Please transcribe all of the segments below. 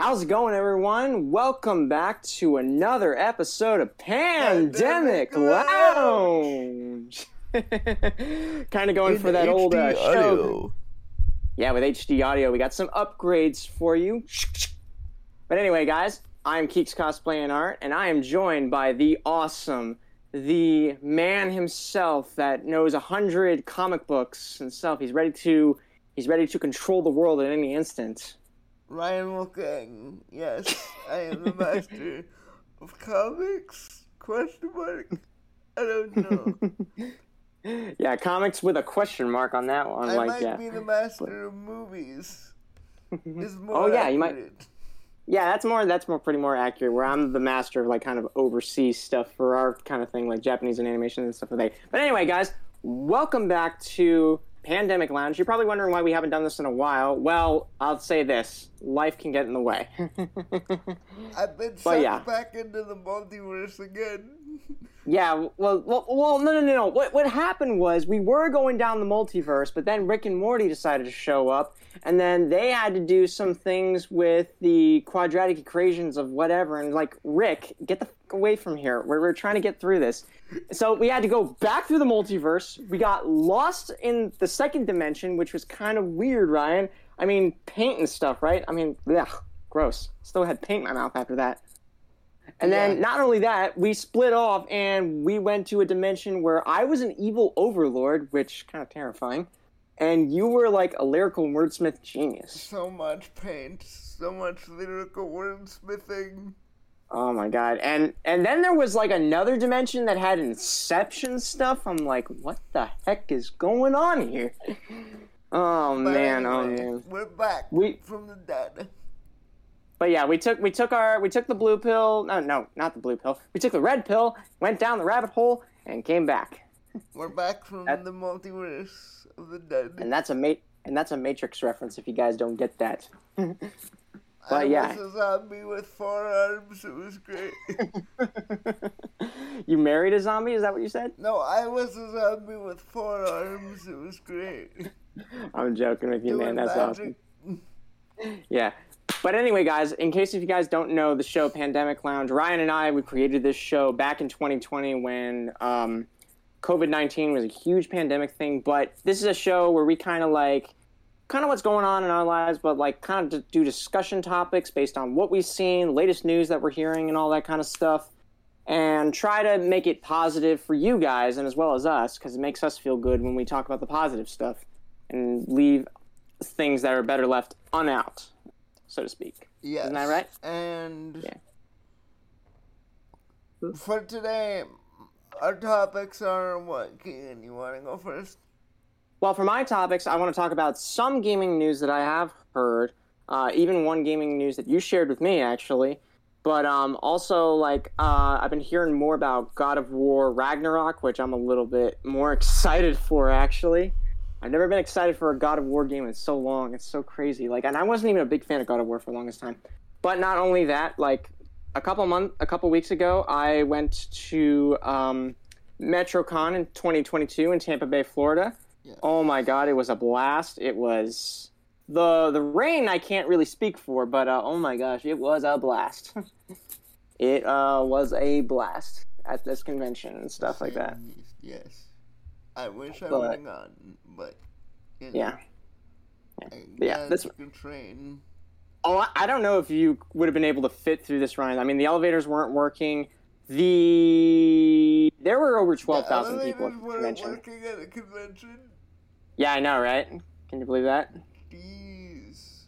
How's it going, everyone? Welcome back to another episode of Pandemic Lounge. kind of going In for that old uh, show. Yeah, with HD audio, we got some upgrades for you. But anyway, guys, I'm Keeks Cosplay and Art, and I am joined by the awesome, the man himself that knows a hundred comic books himself. He's ready to, he's ready to control the world at any instant. Ryan Wolfgang. Yes, I am the master of comics. Question mark. I don't know. Yeah, comics with a question mark on that one. I like, might yeah, be the master of movies. Is oh, more Oh, yeah, you might- yeah, that's more, that's more pretty more accurate. Where I'm the master of like kind of overseas stuff for our kind of thing, like Japanese and animation and stuff like that. But anyway, guys, welcome back to Pandemic Lounge. You're probably wondering why we haven't done this in a while. Well, I'll say this: life can get in the way. I've been sucked yeah. back into the multiverse again. Yeah, well, well, well, no, no, no, no. What what happened was we were going down the multiverse, but then Rick and Morty decided to show up, and then they had to do some things with the quadratic equations of whatever. And like, Rick, get the away from here. We're we're trying to get through this. So we had to go back through the multiverse. We got lost in the second dimension, which was kind of weird, Ryan. I mean, paint and stuff, right? I mean, ugh, gross. Still had paint in my mouth after that. And then not only that, we split off and we went to a dimension where I was an evil overlord, which kind of terrifying, and you were like a lyrical wordsmith genius. So much paint, so much lyrical wordsmithing. Oh my god. And and then there was like another dimension that had inception stuff. I'm like, what the heck is going on here? Oh But man, oh anyway, man. We're back We- from the dead. But yeah, we took we took our we took the blue pill. No, no, not the blue pill. We took the red pill, went down the rabbit hole, and came back. We're back from That- the multiverse of the dead. And that's a mate and that's a Matrix reference if you guys don't get that. I But yeah. was a zombie with four arms. It was great. you married a zombie? Is that what you said? no, I was a zombie with four arms. It was great. I'm joking with you, man. That's magic. awesome. Yeah. But anyway, guys, in case if you guys don't know the show Pandemic Lounge, Ryan and I we created this show back in 2020 when um, COVID 19 was a huge pandemic thing. But this is a show where we kind of like kind of what's going on in our lives, but like kind of do discussion topics based on what we've seen, latest news that we're hearing, and all that kind of stuff. And try to make it positive for you guys and as well as us because it makes us feel good when we talk about the positive stuff and leave things that are better left unout, so to speak. Yes. Isn't that right? And Yeah. for today, our topics are what? Keegan, you want to go first? Well, for my topics, I want to talk about some gaming news that I have heard, uh, even one gaming news that you shared with me, actually. But um, also, like, uh, I've been hearing more about God of War Ragnarok, which I'm a little bit more excited for, actually. I've never been excited for a God of War game in so long. It's so crazy. Like, and I wasn't even a big fan of God of War for the longest time. But not only that, like, a couple month, a couple weeks ago, I went to um, MetroCon in 2022 in Tampa Bay, Florida. Oh my god, it was a blast. It was the the rain I can't really speak for, but uh, oh my gosh, it was a blast. it uh, was a blast at this convention and stuff like that. Yes. I wish I would have gone, but you know, Yeah. Yeah, got this- train. Oh, I- don't know if you would have been able to fit through this run. I mean, the elevators weren't working. The there were over twelve thousand people at the convention. working at a convention. Yeah, I know, right? Can you believe that? Jeez.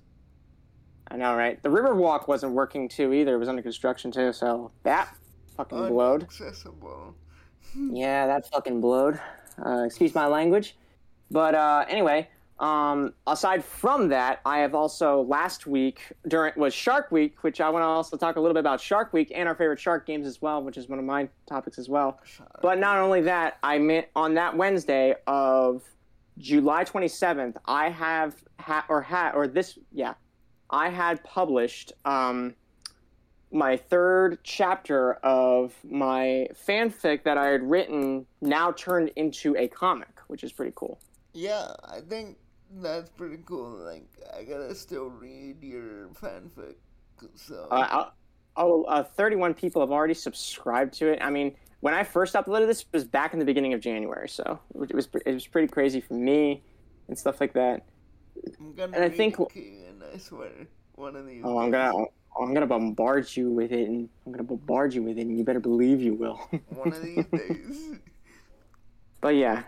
I know, right? The Riverwalk wasn't working too either. It was under construction too, so that fucking blowed. Yeah, that fucking blowed. Uh, excuse my language. But uh, anyway, um, aside from that, I have also last week during was Shark Week, which I want to also talk a little bit about Shark Week and our favorite shark games as well, which is one of my topics as well. But not only that, I meant on that Wednesday of July 27th, I have ha- or had or this yeah, I had published um, my third chapter of my fanfic that I had written now turned into a comic, which is pretty cool. Yeah, I think that's pretty cool. Like, I gotta still read your fanfic So Uh, oh, uh, 31 people have already subscribed to it. I mean, when I first uploaded this, it was back in the beginning of January, so it was it was pretty crazy for me and stuff like that. I'm gonna and I think- Keegan, I swear. One of these. Oh, I'm gonna I'm gonna bombard you with it, and I'm gonna bombard you with it, and you better believe you will. One of these days. But yeah,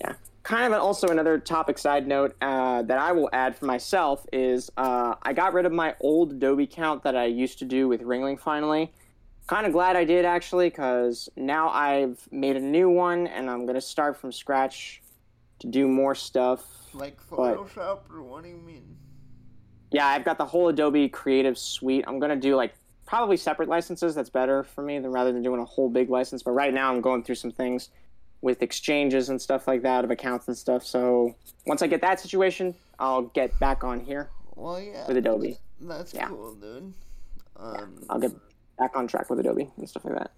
yeah. Kind of an, also another topic side note uh, that I will add for myself is uh, I got rid of my old Adobe account that I used to do with Ringling finally. Kind of glad I did actually because now I've made a new one and I'm going to start from scratch to do more stuff. Like But- Photoshop, or what do you mean? Yeah, I've got the whole Adobe Creative Suite. I'm going to do like probably separate licenses. That's better for me than rather than doing a whole big license. But right now I'm going through some things with exchanges and stuff like that of accounts and stuff. So once I get that situation, I'll get back on here Well, yeah. with Adobe. That's Yeah. cool, dude. Um, I'll get back on track with Adobe and stuff like that.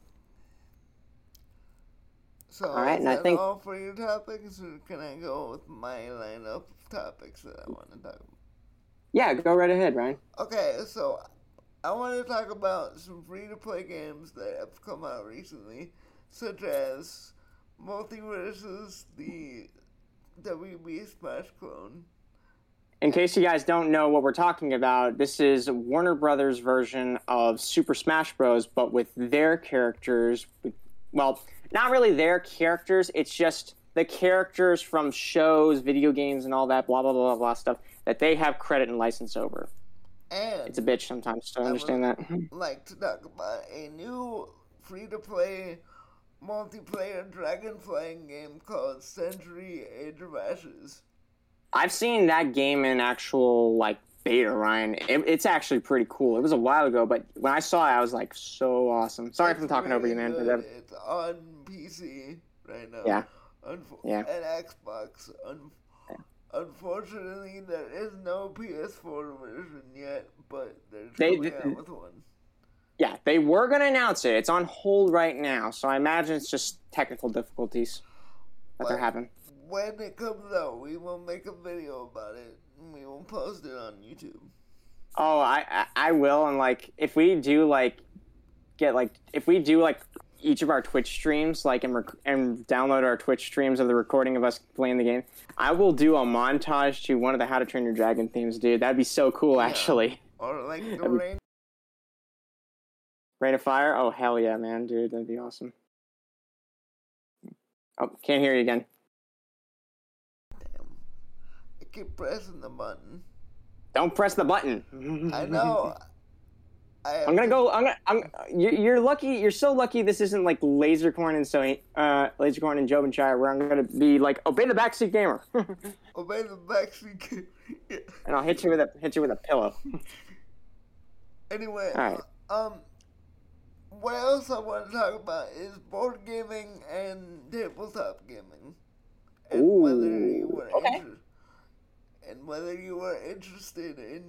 so all right, is and I think- all for your topics, or can I go with my lineup of topics that I want to talk about? Yeah, go right ahead, Ryan. Okay, so I want to talk about some free-to-play games that have come out recently, such as MultiVersus, the WB Smash clone. In case you guys don't know what we're talking about, this is Warner Brothers' version of Super Smash Bros., but with their characters. Well, not really their characters, it's just the characters from shows, video games, and all that blah, blah, blah, blah, blah stuff that they have credit and license over. And It's a bitch sometimes to understand that. like to talk about a new free-to-play multiplayer dragon flying game called Century Age of Ashes. I've seen that game in actual like beta, Ryan. It, it's actually pretty cool. It was a while ago, but when I saw it, I was like, so awesome. Sorry if I'm talking over you, man. but good. It's on PC right now. Yeah. Yeah. And Xbox. Unfortunately, there is no PS4 version yet, but they're They- coming out with one. Yeah, they were going to announce it. It's on hold right now, so I imagine it's just technical difficulties that they're having. When it comes out, we will make a video about it. and We will post it on YouTube. Oh, I, I I will, and like if we do like get like if we do like each of our Twitch streams, like and rec- and download our Twitch streams of the recording of us playing the game, I will do a montage to one of the How to Train Your Dragon themes, dude. That'd be so cool, actually. Or like the rain. Reign of Fire? Oh hell yeah, man, dude, that'd be awesome. Oh, can't hear you again. Damn. I keep pressing the button. Don't press the button. I know. I I'm gonna go. I'm gonna. I'm. You're, you're lucky. You're so lucky. This isn't like Lasercorn and so uh, Lasercorn and Job and Shire, where I'm gonna be like, obey the backseat gamer, Obey the backseat. Yeah. I'll hit you with a hit you with a pillow. Anyway, Alright. um, what else I want to talk about is board gaming and tabletop gaming, and whether you were okay. inter- and whether you were interested in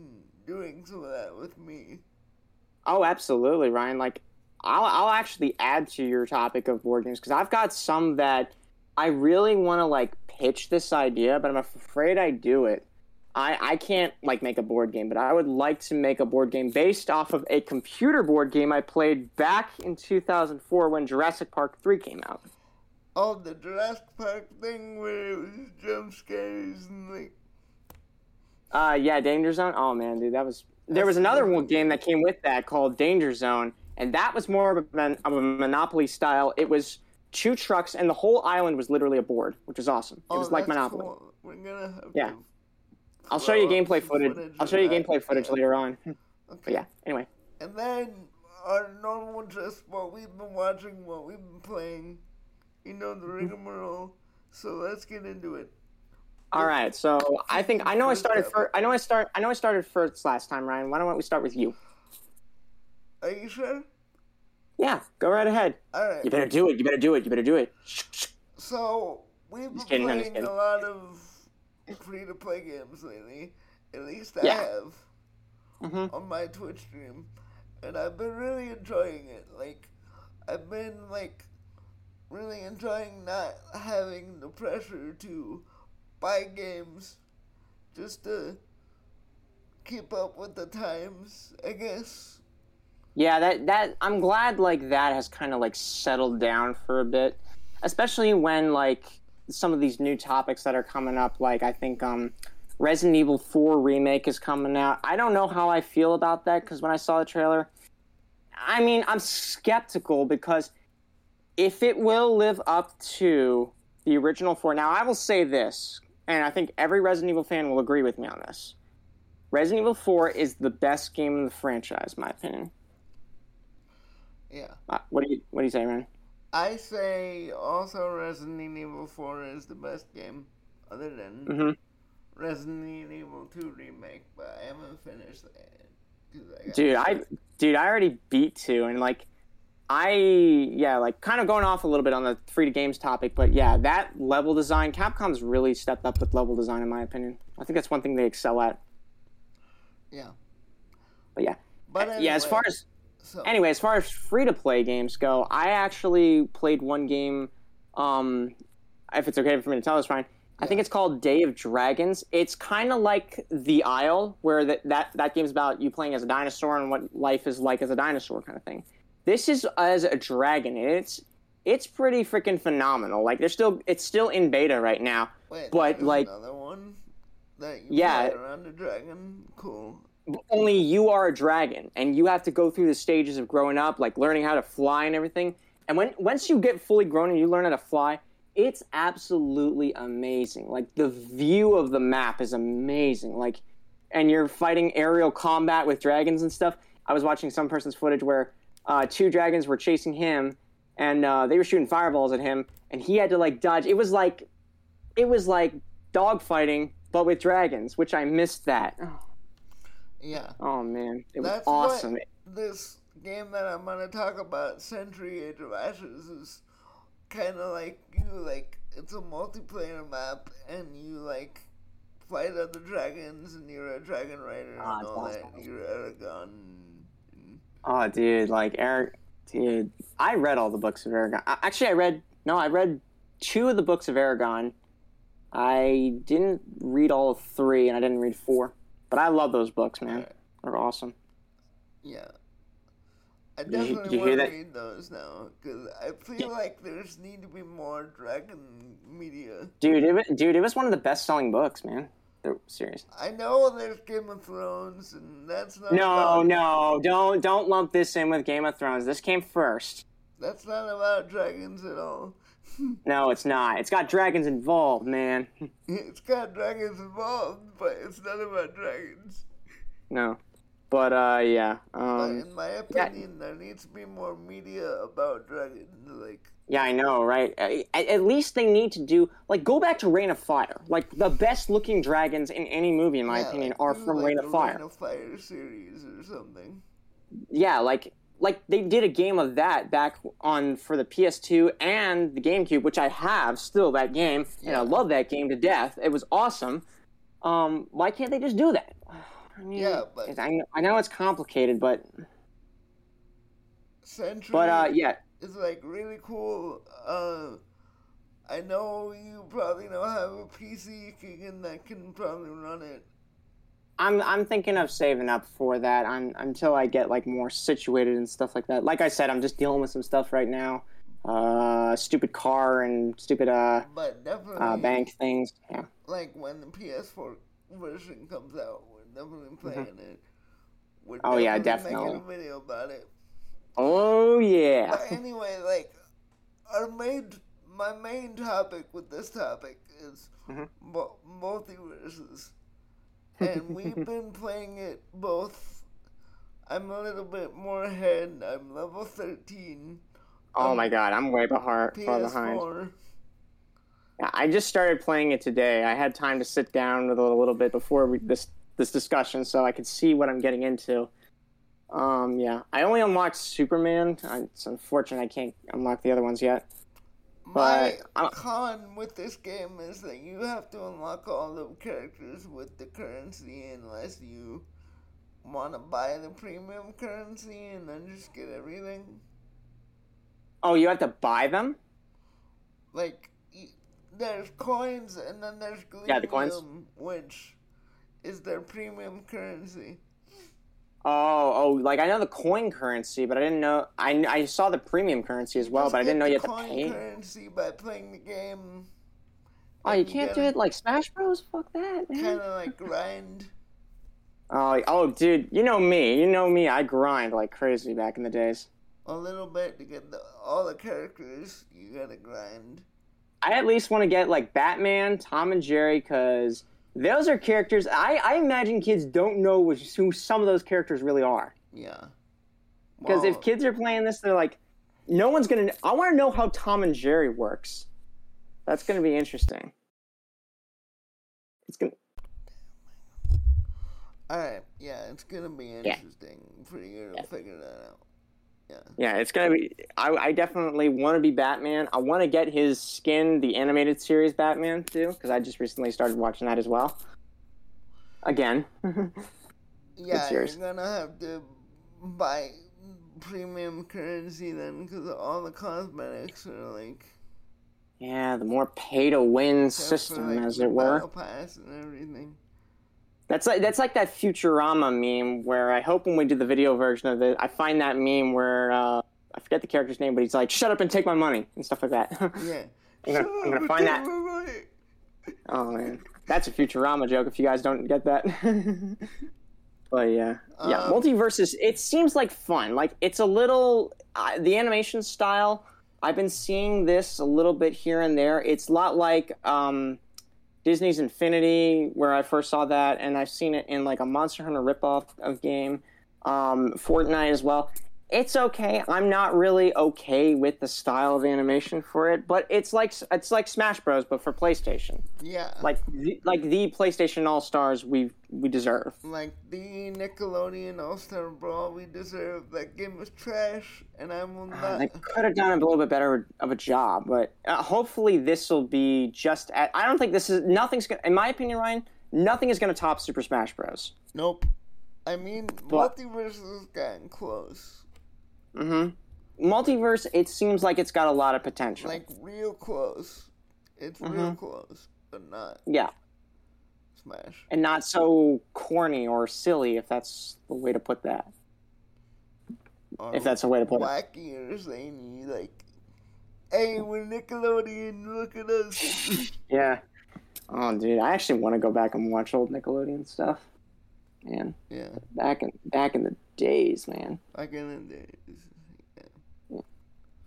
doing some of that with me. Oh, absolutely, Ryan. Like, I'll I'll actually add to your topic of board games because I've got some that I really want to like pitch this idea, but I'm afraid I do it. I I can't like make a board game, but I would like to make a board game based off of a computer board game I played back in 2004 when Jurassic Park 3 came out. Oh, the Jurassic Park thing where it was jump scares and like. Uh, yeah, Danger Zone. Oh man, dude, that was. There was another one game that came with that called Danger Zone, and that was more of a, of a Monopoly style. It was two trucks, and the whole island was literally a board, which was awesome. It Oh, was like Monopoly. cool. We're gonna have Yeah. I'll show you gameplay some footage. I'll show you that. gameplay footage Yeah. later on. Okay. But yeah, anyway. And then our normal just what we've been watching, what we've been playing, you know, the mm-hmm. rigmarole. So let's get into it. All right, so I think I know I started first. I know I start. I know I started first last time, Ryan. Why don't we start with you? Are you sure? Yeah, go right ahead. All right. You better do it. You better do it. You better do it. So we've been kidding, playing a lot of free-to-play games lately. At least I Yeah. have hmm on my Twitch stream, and I've been really enjoying it. Like, I've been like really enjoying not having the pressure to buy games just to keep up with the times, I guess. Yeah, that that I'm glad like that has kind of like settled down for a bit, especially when like some of these new topics that are coming up. Like I think um, Resident Evil 4 remake is coming out. I don't know how I feel about that because when I saw the trailer, I mean I'm skeptical because if it will live up to the original four. Now I will say this, and I think every Resident Evil fan will agree with me on this. Resident Evil 4 is the best game in the franchise, in my opinion. Yeah. Uh, what do you What do you say, man? I say also Resident Evil 4 is the best game, other than hmm Resident Evil 2 remake, but I haven't finished that. I Dude, I dude, I already beat two, and like, I yeah, like kind of going off a little bit on the free to games topic, but yeah, that level design, Capcom's really stepped up with level design, in my opinion. I think that's one thing they excel at. Yeah. But yeah, But yeah. As far as so, anyway, as far as free to play games go, I actually played one game. Um, if it's okay for me to tell, it's fine. I think it's called Day of Dragons. It's kind of like The Isle, where that, that that game's about you playing as a dinosaur and what life is like as a dinosaur, kind of thing. This is as a dragon. and It's it's pretty freaking phenomenal. Like they're still it's still in beta right now. wait, but, like- another one that you Yeah. around the dragon. Cool. only you are a dragon and you have to go through the stages of growing up like learning how to fly and everything and when once you get fully grown and you learn how to fly it's absolutely amazing like the view of the map is amazing like and you're fighting aerial combat with dragons and stuff i was watching some person's footage where uh, two dragons were chasing him and uh, they were shooting fireballs at him and he had to like dodge it was like it was like dogfighting, but with dragons which i missed that Yeah. Oh man, it was That's awesome. what this game that I'm gonna talk about, Century Age of Ashes, is kind of like you like it's a multiplayer map, and you like fight other dragons, and you're a dragon rider Ah, and it's all awesome. that. You're a and- Oh, dude, like Eric, dude, I read all the books of Eragon. Actually, I read no, I read two of the books of Eragon. I didn't read all three, and I didn't read four. But I love those books, man. Right. They're awesome. Yeah. I definitely want to read those now because I feel Yeah. like there's need to be more dragon media. Dude, it, dude, it was one of the best-selling books, man. The series. I know there's Game of Thrones, and that's not No, about, no, don't don't lump this in with Game of Thrones. This came first. That's not about dragons at all. No, it's not. It's got dragons involved, man. It's got dragons involved, but it's not about dragons. No, but uh, yeah. But Um, in my opinion, there needs to be more media about dragons. Like, Yeah, I know, right? At, at least they need to do like go back to Reign of Fire. Like the best looking dragons in any movie, in my yeah, opinion, like, are from like, Reign of Fire. Reign of Fire series or something. Yeah, like like they did a game of that back on for the PS2 and the GameCube, which I have still that game, and I love that game to death. It was awesome. Um, why can't they just do that? I mean, Yeah, but- I know, I know it's complicated, but Century but uh, yeah, is like really cool. Uh, I know you probably don't have a PC that can probably run it. I'm I'm thinking of saving up for that un until I get like more situated and stuff like that. Like I said, I'm just dealing with some stuff right now. Uh, stupid car and stupid uh, But uh bank things. Yeah. like when the PS4 version comes out, we're definitely playing it. We're Mm-hmm. Oh, yeah, making definitely. a video about it. Oh yeah. But anyway, like our main, my main topic with this topic is Mhm. mu- MultiVersus, and we've been playing it both. I'm a little bit more ahead. I'm level thirteen. Oh my god, I'm way behind. Far behind. PS4. Yeah, I just started playing it today. I had time to sit down with a little bit before we, this this discussion, so I could see what I'm getting into. Um, yeah, I only unlocked Superman. It's unfortunate I can't unlock the other ones yet. My But I- con with this game is that you have to unlock all the characters with the currency unless you want to buy the premium currency and then just get everything. Oh, you have to buy them? Like, there's coins and then there's Yeah, the coins. Which is their premium currency. Oh, oh, like I know the coin currency, but I didn't know. I, I saw the premium currency as well, Just but I didn't know you had to coin pay. currency by playing the game. Oh, you can't do it. like Smash Bros. Fuck that, man. Kind of like grind. Oh, oh, dude, you know me. You know me. I grind like crazy back in the days. a little bit to get the, all the characters. You gotta grind. I at least want to get like Batman, Tom and Jerry, because those are characters. I, I imagine kids don't know which, who some of those characters really are. Yeah. Because if kids are playing this, they're like, no one's gonna. I want to know how Tom and Jerry works. That's gonna be interesting. It's gonna. all right, yeah, it's gonna be interesting for you to Yeah. figure that out. Yeah. Yeah, it's gonna be. I, I definitely want to be Batman. I want to get his skin, the animated series Batman too, because I just recently started watching that as well. Again. Yeah, you're gonna have to buy premium currency then, because all the cosmetics are like yeah, the more pay to win system, like, as it were. pass and everything. That's like that's like that Futurama meme where I hope when we do the video version of it, I find that meme where uh, I forget the character's name, but he's like, "Shut up and take my money" and stuff like that. Yeah. I'm gonna- I'm gonna find that. oh man, that's a Futurama joke. If you guys don't get that. but yeah, yeah, Um, MultiVersus. It seems like fun. Like it's a little uh, the animation style. I've been seeing this a little bit here and there. It's a lot like um, Disney's Infinity, where I first saw that, and I've seen it in like a Monster Hunter ripoff of game, um, Fortnite as well. It's okay. I'm not really okay with the style of animation for it, but it's like it's like Smash Bros, but for PlayStation. Yeah. Like the, like the PlayStation All Stars we we deserve. Like the Nickelodeon All Star Brawl we deserve. That game was trash, and I will not. They could have done a little bit better of a job, but uh, hopefully this will be just. At, I don't think this is nothing's. Gonna, in my opinion, Ryan, nothing is going to top Super Smash Bros. Nope. I mean, But- multiverse has gotten close. Mm-hmm. Multiverse, it seems like it's got a lot of potential. Like real close. It's Mm-hmm. real close, but not yeah, Smash. and not so corny or silly, if that's the way to put that. Or If that's a way to put it. wacky or zany, like, hey, we're Nickelodeon. Look at us. Yeah. Oh, dude, I actually want to go back and watch old Nickelodeon stuff. Man, yeah, back in back in the days, man. back in the days.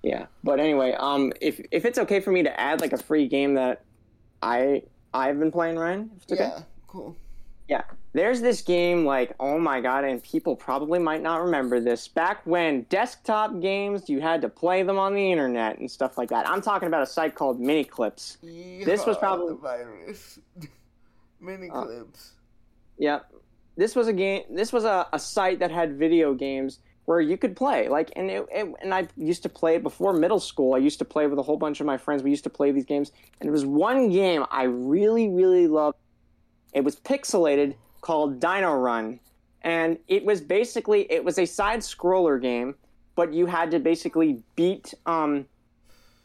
Yeah. But anyway, um, if if it's okay for me to add like a free game that I I've been playing, Ryan, if it's okay. Yeah, cool. Yeah. There's this game like oh my god, and people probably might not remember this. Back when desktop games, you had to play them on the internet and stuff like that. I'm talking about a site called Miniclips. This was probably- the virus. Mini Uh, clips. Yep. This was a game. This was a, a site that had video games where you could play. Like, and it, it, and I used to play before middle school. I used to play with a whole bunch of my friends. We used to play these games, and there was one game I really, really loved. It was pixelated, called Dino Run, and it was basically it was a side scroller game, but you had to basically beat. Um,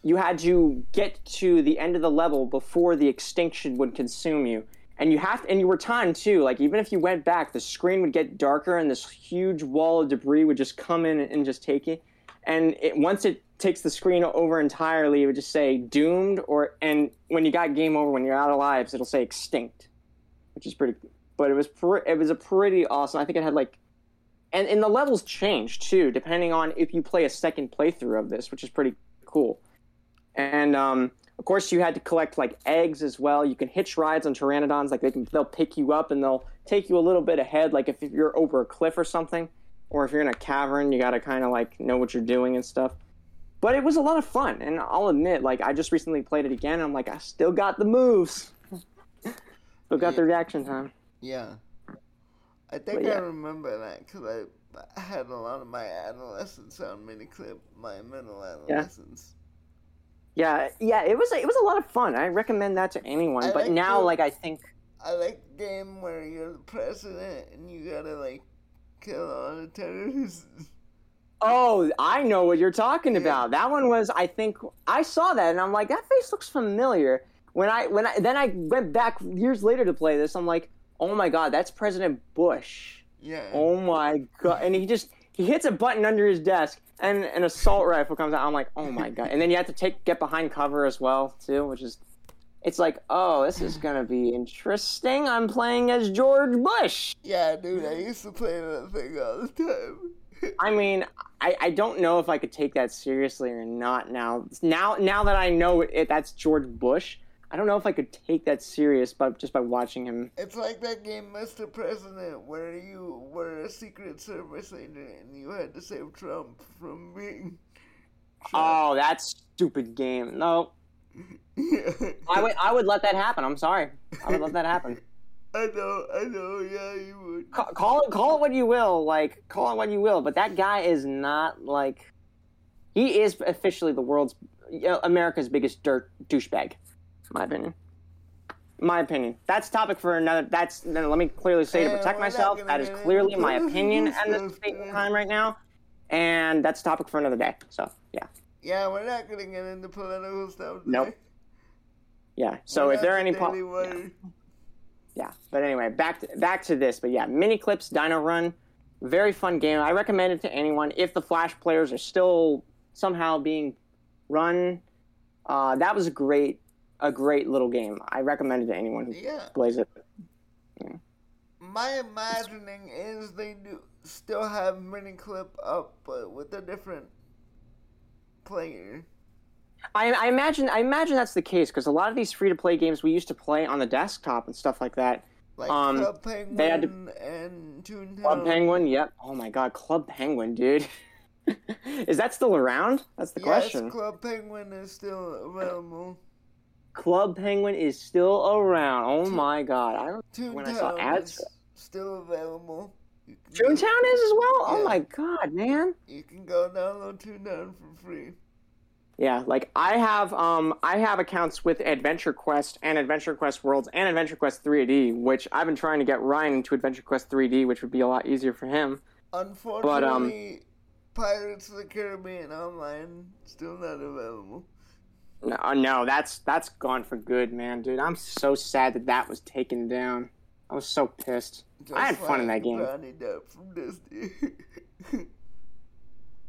you had to get to the end of the level before the extinction would consume you and you have and you were timed too like even if you went back the screen would get darker and this huge wall of debris would just come in and just take it. And it, once it takes the screen over entirely it would just say doomed or and when you got game over when you're out of lives it'll say extinct which is pretty but it was pre- it was a pretty awesome i think it had like and, and the levels change too depending on if you play a second playthrough of this which is pretty cool. And um, of course you had to collect like eggs as well you can hitch rides on pteranodons like they can they'll pick you up and they'll take you a little bit ahead like if you're over a cliff or something or if you're in a cavern you got to kind of like know what you're doing and stuff but it was a lot of fun and i'll admit like i just recently played it again and i'm like i still got the moves still got the reaction time Yeah. I think yeah. I remember that because I had a lot of my adolescence on miniclip, my middle adolescence. yeah yeah yeah, it was it was a lot of fun i recommend that to anyone I but like now the- like i think I like the game where you're the president and you gotta like kill all the terrorists. Oh, I know what you're talking Yeah. about. That one was, I think, I saw that and I'm like, that face looks familiar. When I when I then I went back years later to play this, I'm like, oh my god, that's President Bush. Yeah. Oh my god! And he just he hits a button under his desk, and an assault rifle comes out. I'm like, oh my god! And then you have to take get behind cover as well too, which is, it's like, oh, this is gonna be interesting. I'm playing as George Bush. Yeah, dude, I used to play that thing all the time. I mean, I, I don't know if I could take that seriously or not now. Now now that I know it, that's George Bush, I don't know if I could take that serious, but just by watching him. It's like that game, Mr. President, where you were a Secret Service agent and you had to save Trump from being. Trump. Oh, that stupid game. No, yeah. I would I would let that happen. I'm sorry, I would let that happen. I know, I know, yeah, you would. Ca- call it call it what you will, like call it what you will, but that guy is not like he is officially the world's America's biggest dirt douchebag. My opinion. My opinion. That's topic for another. That's no, let me clearly say to protect myself. That is clearly my opinion at this stuff state of today. time right now, and that's a topic for another day. So yeah, Yeah, we're not gonna get into political stuff. Today. Nope. yeah. So We're if there are any po- Wire. yeah but anyway back to back to this but yeah mini clips dino run very fun game i recommend it to anyone if the flash players are still somehow being run uh, that was a great a great little game i recommend it to anyone who Yeah. plays it My imagining is they do still have mini clip up, but with a different player. I, I imagine i imagine that's the case because a lot of these free to play games we used to play on the desktop and stuff like that Like Um, Club Penguin they had to- and Toontown. club penguin yep oh my god club penguin dude is that still around that's the yes, question Club Penguin is still available. Club penguin is still around oh my god i don't Toontown When I saw ads is still available. Toontown is as well? Oh Yeah. my god, man. you can go download Toontown for free. Yeah, like I have um I have accounts with Adventure Quest and Adventure Quest Worlds and Adventure Quest 3D, which I've been trying to get Ryan into Adventure Quest 3D, which would be a lot easier for him. Unfortunately, Pirates of the Caribbean Online still not available. No, uh, no, that's that's gone for good, man, dude. I'm so sad that that was taken down. I was so pissed. I had Just fun in that game. Johnny Depp from Disney.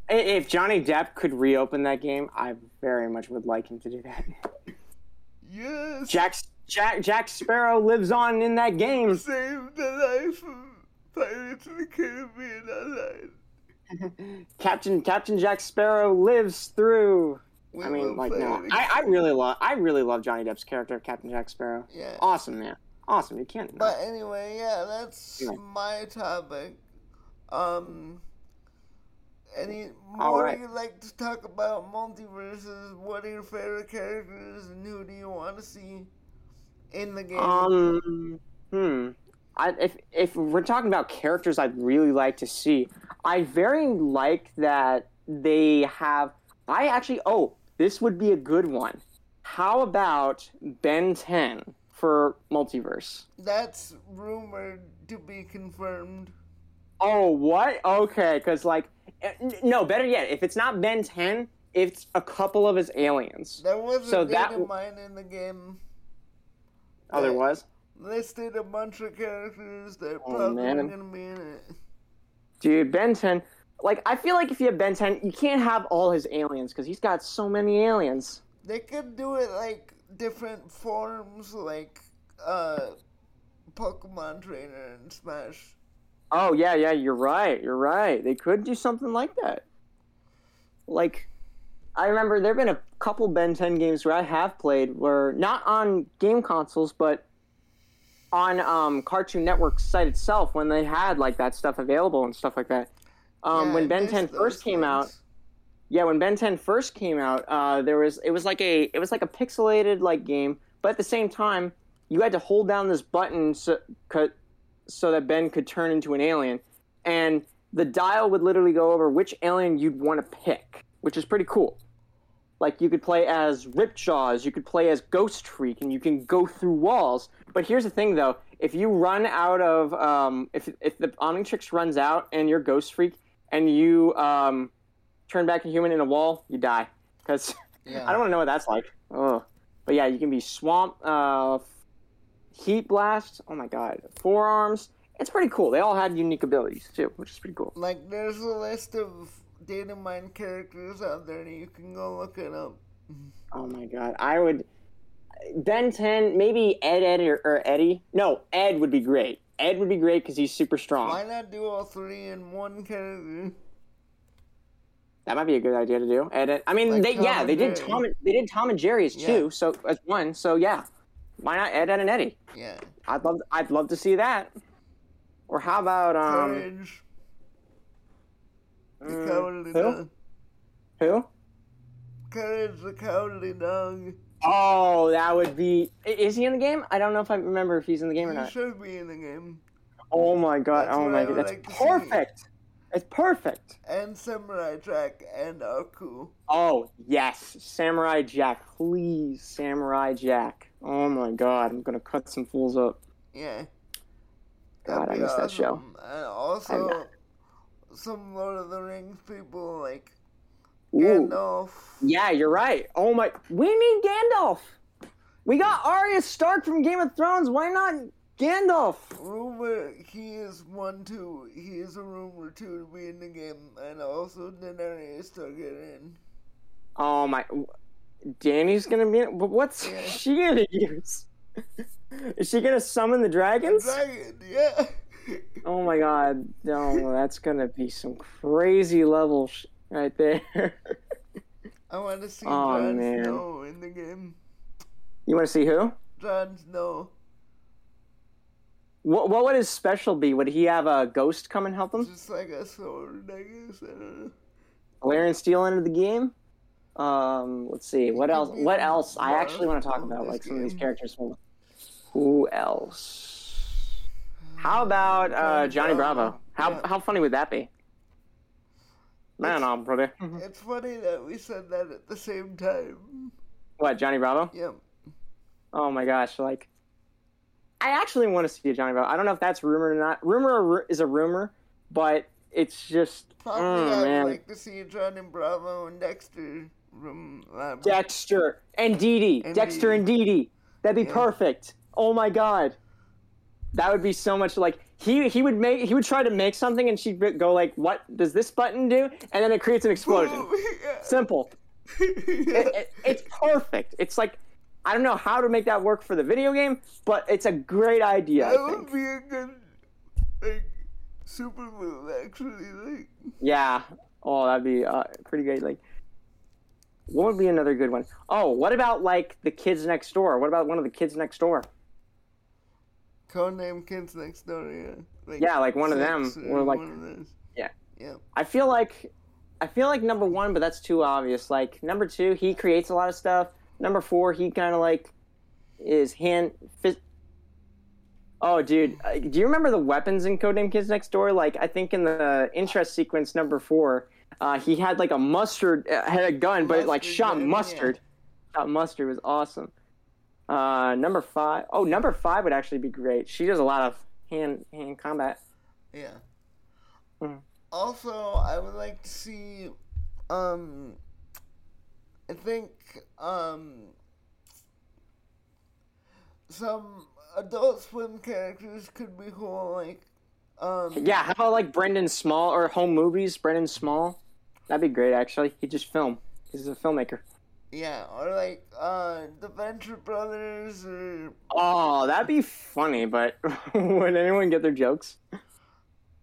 If Johnny Depp could reopen that game, I very much would like him to do that. yes. Jack Jack Jack Sparrow lives on in that game. Save the life of Pirates of the Caribbean. Captain Captain Jack Sparrow lives through. We I mean, like no, I, I really love I really love Johnny Depp's character Captain Jack Sparrow. Yeah. Awesome man, awesome. You can't. But anyway, yeah, that's Yeah. my topic. Um, any more right. you'd like to talk about MultiVersus? What are your favorite characters, and who do you want to see in the game? Um, hmm. I, if if we're talking about characters, I'd really like to see. I very like that they have. I actually. Oh, this would be a good one. How about Ben Ten for multiverse? that's rumored to be confirmed. Oh, what? Okay, because like, eh, no, better yet, if it's not Ben Ten, it's a couple of his aliens. There was So a that data mine in the game. Oh, there was. Listed a bunch of characters that Oh, probably man. gonna be in it. Dude, Ben 10. Like, I feel like if you have Ben 10, you can't have all his aliens because he's got so many aliens. They could do it like different forms, like uh, Pokemon Trainer and Smash. Oh, yeah, yeah, you're right. You're right. They could do something like that. Like, I remember there have been a couple Ben 10 games where I have played where not on game consoles, but on um, Cartoon Network's site itself when they had like that stuff available and stuff like that. Um, Yeah, when Ben 10 first came out. Yeah, when Ben 10 first came out, uh, there was it was like a it was like a pixelated like game, but at the same time, you had to hold down this button so so that Ben could turn into an alien, and the dial would literally go over which alien you'd want to pick, which is pretty cool. Like you could play as Ripjaws, you could play as Ghostfreak, and you can go through walls. But here's the thing, though: if you run out of, um, if if the Omnitrix runs out and you're Ghostfreak, and you um, turn back a human in a wall, you die. Because Yeah. I don't want to know what that's like. Oh, but yeah, you can be swamp, uh, Heatblast. Oh my god, Four Arms. It's pretty cool. They all had unique abilities too, which is pretty cool. Like, there's a list of data mine characters out there, and you can go look it up. Oh my god, I would. Ben 10, maybe Ed, Ed, or, or Eddy. No, Ed would be great. Ed would be great because he's super strong. Why not do all three in one character? That might be a good idea to do. Ed, Ed. I mean, Like they Tom yeah, and they did Tom. and- They did Tom and Jerry as Yeah. two, so as one. So yeah, why not Ed, Ed, and Eddy? Yeah. I'd love. I'd love to see that. Or how about um? Courage. The cowardly who? dog. Who? Courage the cowardly dog. Oh, that would be. Is he in the game? I don't know if I remember if he's in the game or He not. should be in the game. Oh my god! That's oh my god! That's like perfect. It's perfect. And Samurai Jack and Aku. Oh yes, Samurai Jack, please, Samurai Jack. Oh my god, I'm gonna cut some fools up. Yeah. God, I miss that show. And also, some Lord of the Rings people like Ooh. Gandalf. Yeah, you're right. Oh my, we need Gandalf. We got Arya Stark from Game of Thrones. Why not Gandalf? Rumor he is one too. He is a rumor too to be in the game, and also Daenerys in. Oh my, Danny's gonna be. But what's Yeah. she gonna use? Is she gonna summon the dragons? Dragon, yeah. Oh my god, no, that's gonna be some crazy level sh- right there. I want to see Oh, Jon man. Snow in the game. you want to see who? Jon Snow. What what would his special be? Would he have a ghost come and help him? Just like a sword, I guess. I don't know. Steel into the game. Um, let's see. What else? What else? I actually want to talk about like some of these characters. Who else? How about uh, Johnny Bravo? How how funny would that be? Man, I'm pretty. It's funny that we said that at the same time. What Johnny Bravo? Yep. Oh my gosh! Like, I actually want to see a Johnny Bravo. I don't know if that's rumor or not. Rumor is a rumor, but it's just Probably mm, I'd man. like to see a Johnny Bravo and Dexter from Lab. Dexter and Dee Dee. And Dexter Dee and Dee Dee. That'd be Yeah. perfect. Oh my god. That would be so much like he he would make he would try to make something and she'd go like what does this button do and then it creates an explosion. yeah. Simple. It, it, it's perfect. It's like I don't know how to make that work for the video game, but it's a great idea. that I would be a good, like, super move, actually. Like, Yeah. Oh, that'd be uh, pretty great. Like, what would be another good one? Oh, what about like the kids next door? What about one of the kids next door? Codename Kids Next Door, yeah. Like, Yeah, like one of them, or like- one of those. Yeah. Yeah. I feel like I feel like number one, but that's too obvious. Like number two, he creates a lot of stuff. Number four, he kind of like is hand. Phys- oh, dude, uh, do you remember the weapons in Codename Kids Next Door? Like I think in the interest sequence number four, uh, he had like a mustard, uh, had a gun, but it like shot gun, yeah. mustard. Shot mustard was awesome. Uh, number five, oh, number five would actually be great. She does a lot of hand hand combat. Yeah. Mhm. Also, I would like to see, um, I think, um, some Adult Swim characters could be cool, like, um, Yeah, how about like Brendan Small or home movies? Brendan Small, that'd be great. Actually, he just film. He's a filmmaker. Yeah, or like, uh, the Venture Brothers, or, Oh, that'd be funny. But would anyone get their jokes?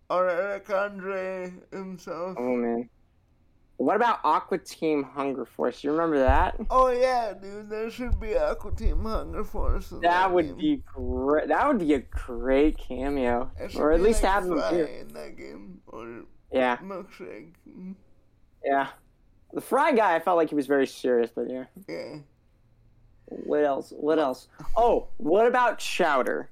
or Eric Andre himself. Oh man. What about Aqua Teen Hunger Force? You remember that? Oh yeah, dude, there should be Aqua Teen Hunger Force. in That would game. be great. That would be a great cameo, or at least like, have them here. in that game, or Yeah, Milkshake. Yeah. The Fry guy, I felt like he was very serious, but yeah. Yeah. What else? What else? Oh, what about Chowder?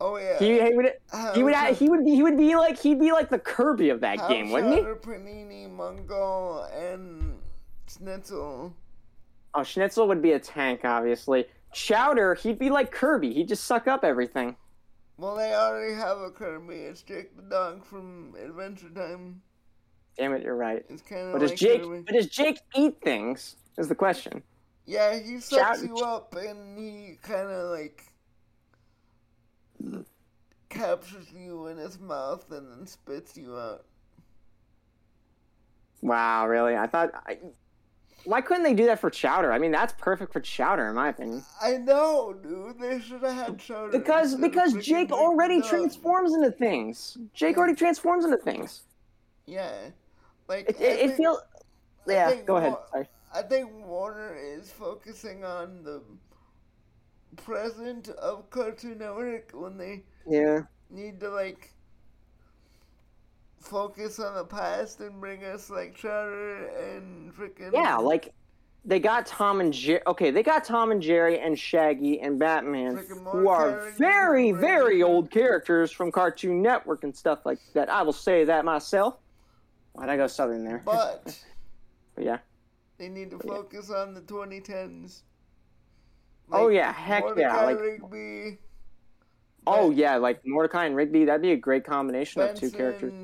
Oh yeah. He, he would he would Chow- he would be he would be like he'd be like the Kirby of that game, wouldn't he? Chowder, Panini, Mung Daal, and Schnitzel. Oh, Schnitzel would be a tank, obviously. Chowder, he'd be like Kirby. He'd just suck up everything. Well, they already have a Kirby. It's Jake the dog from Adventure Time. Damn it, you're right. It's kind of But like does Jake? But does Jake eat things? Is the question. Yeah, he sucks Chow- you up, and he kind of like captures you in his mouth and then spits you out. Wow, really? I thought. I, why couldn't they do that for Chowder? I mean, that's perfect for Chowder, in my opinion. I know, dude. They should have had Chowder. Because because Jake already transforms into things. Jake already transforms into things. Yeah, like It, it, it feels. Yeah, go ahead. Sorry. I think Warner is focusing on the present of Cartoon Network when they Yeah. need to like focus on the past and bring us like Chowder and freaking Yeah, like they got Tom and Jerry. Okay, they got Tom and Jerry and Shaggy and Batman, who are very, very old characters from Cartoon Network and stuff like that. I will say that myself. Why'd I go southern there? but But yeah. they need to focus on the 2010s. Oh, yeah, heck yeah, Mordecai like- Rigby, Oh Ben- yeah, like Mordecai and Rigby. That'd be a great combination of two characters.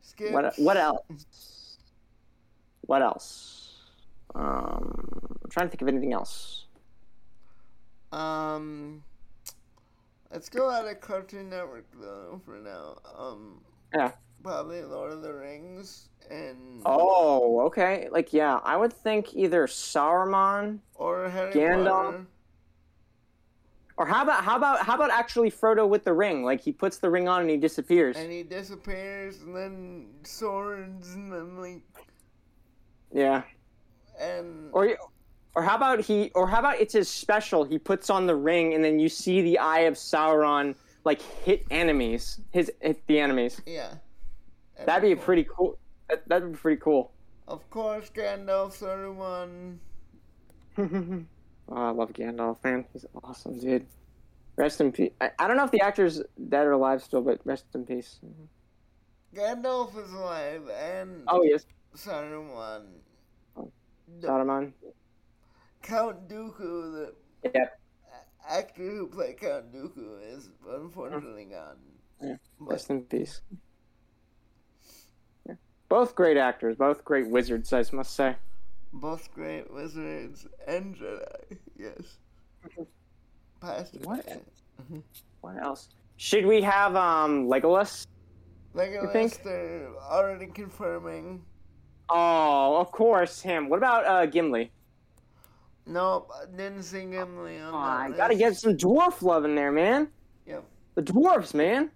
Skips. What what else? What else? Um, I'm trying to think of anything else. Um, let's go out of Cartoon Network though for now. Um, Yeah. Probably Lord of the Rings and Oh, okay. Like yeah, I would think either Sauron or Harry Gandalf. Potter. or how about how about how about actually Frodo with the ring? Like he puts the ring on and he disappears. And he disappears, and then swords, and then like, Yeah. and Or or how about he or how about it's his special? He puts on the ring and then you see the eye of Sauron like hit enemies. His hit the enemies. yeah. That'd be pretty cool. That, that'd be pretty cool. Of course, Gandalf, Saruman. oh, I love Gandalf, man. He's awesome, dude. Rest in peace. I, I don't know if the actor's dead or alive still, but rest in peace. Gandalf is alive, and Oh yes, Saruman. Oh. Saruman. Count Dooku, the Yeah, actor who played Count Dooku, is unfortunately gone. Yeah. But rest in peace. Both great actors, both great wizards, I must say. both great wizards and Jedi. Yes. What? it. What else? Should we have um Legolas? Legolas, think? they're already confirming. Oh, of course, him. What about uh Gimli? Nope, didn't see Gimli on Oh, I list. gotta get some dwarf love in there, man. Yep. The dwarves, man.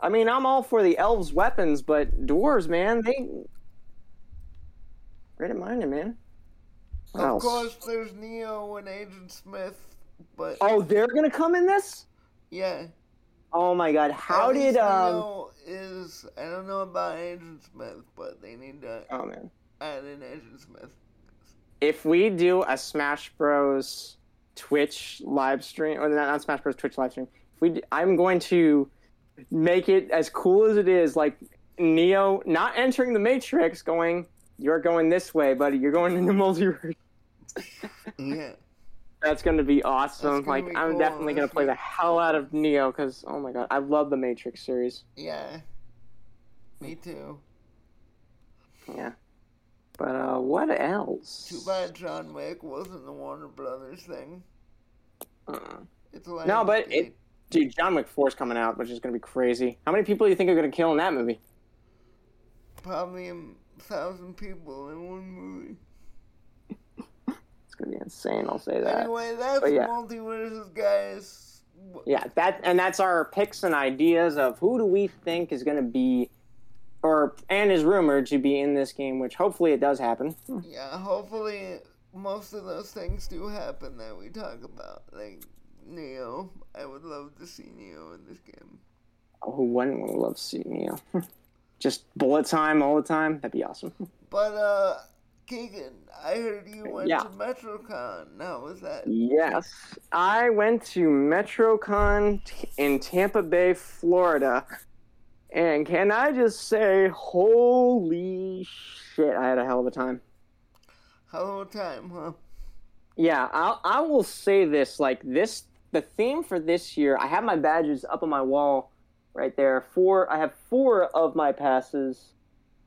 I mean, I'm all for the elves' weapons, but dwarves, man, they. Great at minded, man. What Of else? course, there's Neo and Agent Smith, but Oh, they're gonna come in this? yeah. Oh my god, how did um? Neo is I don't know about Agent Smith, but they need to Oh man, add in Agent Smith. if we do a Smash Bros. Twitch live stream, or not, not Smash Bros. Twitch live stream, if we, d- I'm going to make it as cool as it is, like Neo not entering the Matrix, going, "You're going this way, buddy. You're going into MultiVersus." Yeah. That's gonna be awesome. Gonna like be I'm cool. definitely gonna play the hell out of Neo because oh my god, I love the Matrix series. Yeah. Me too. Yeah. But uh, what else? Too bad John Wick wasn't the Warner Brothers thing. Uh, It's like No, but it- dude, John Wick 4 is coming out, which is gonna be crazy. How many people do you think are gonna kill in that movie? probably a thousand people in one movie. It's gonna be insane. I'll say that. Anyway, that's But yeah. MultiVersus, guys. Yeah, that and that's our picks and ideas of who do we think is gonna be, or and is rumored to be in this game, which hopefully it does happen. Yeah, hopefully most of those things do happen that we talk about. Like Neo. I would love to see Neo in this game. Oh, who wouldn't love to see Neo? Just bullet time all the time. That'd be awesome. But uh Keegan, I heard you went Yeah. to MetroCon. How was that? Yes, I went to MetroCon in Tampa Bay, Florida, and can I just say, holy shit, I had a hell of a time. Hello time, huh? Yeah, I'll, I will say this: like this, the theme for this year, I have my badges up on my wall, right there. Four, I have four of my passes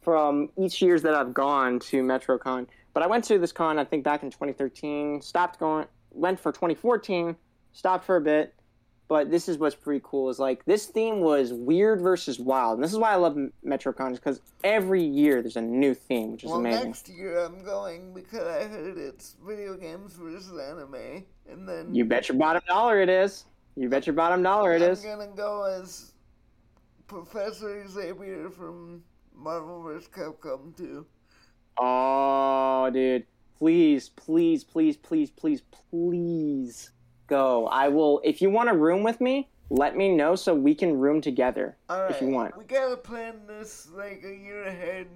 from each years that I've gone to MetroCon. But I went to this con, I think, back in 2013. Stopped going, went for 2014, stopped for a bit, but this is what's pretty cool. Is like this theme was weird versus wild, and this is why I love MetroCon because every year there's a new theme, which is well, amazing. next year I'm going because I heard it's video games versus anime, and then You bet your bottom dollar it is. You bet your bottom dollar it I'm is. gonna go as Professor Xavier from Marvel vs. Capcom 2. Oh, dude. Please, please, please, please, please, please go. I will. If you want a room with me, let me know so we can room together. If you want. we gotta plan this like a year ahead.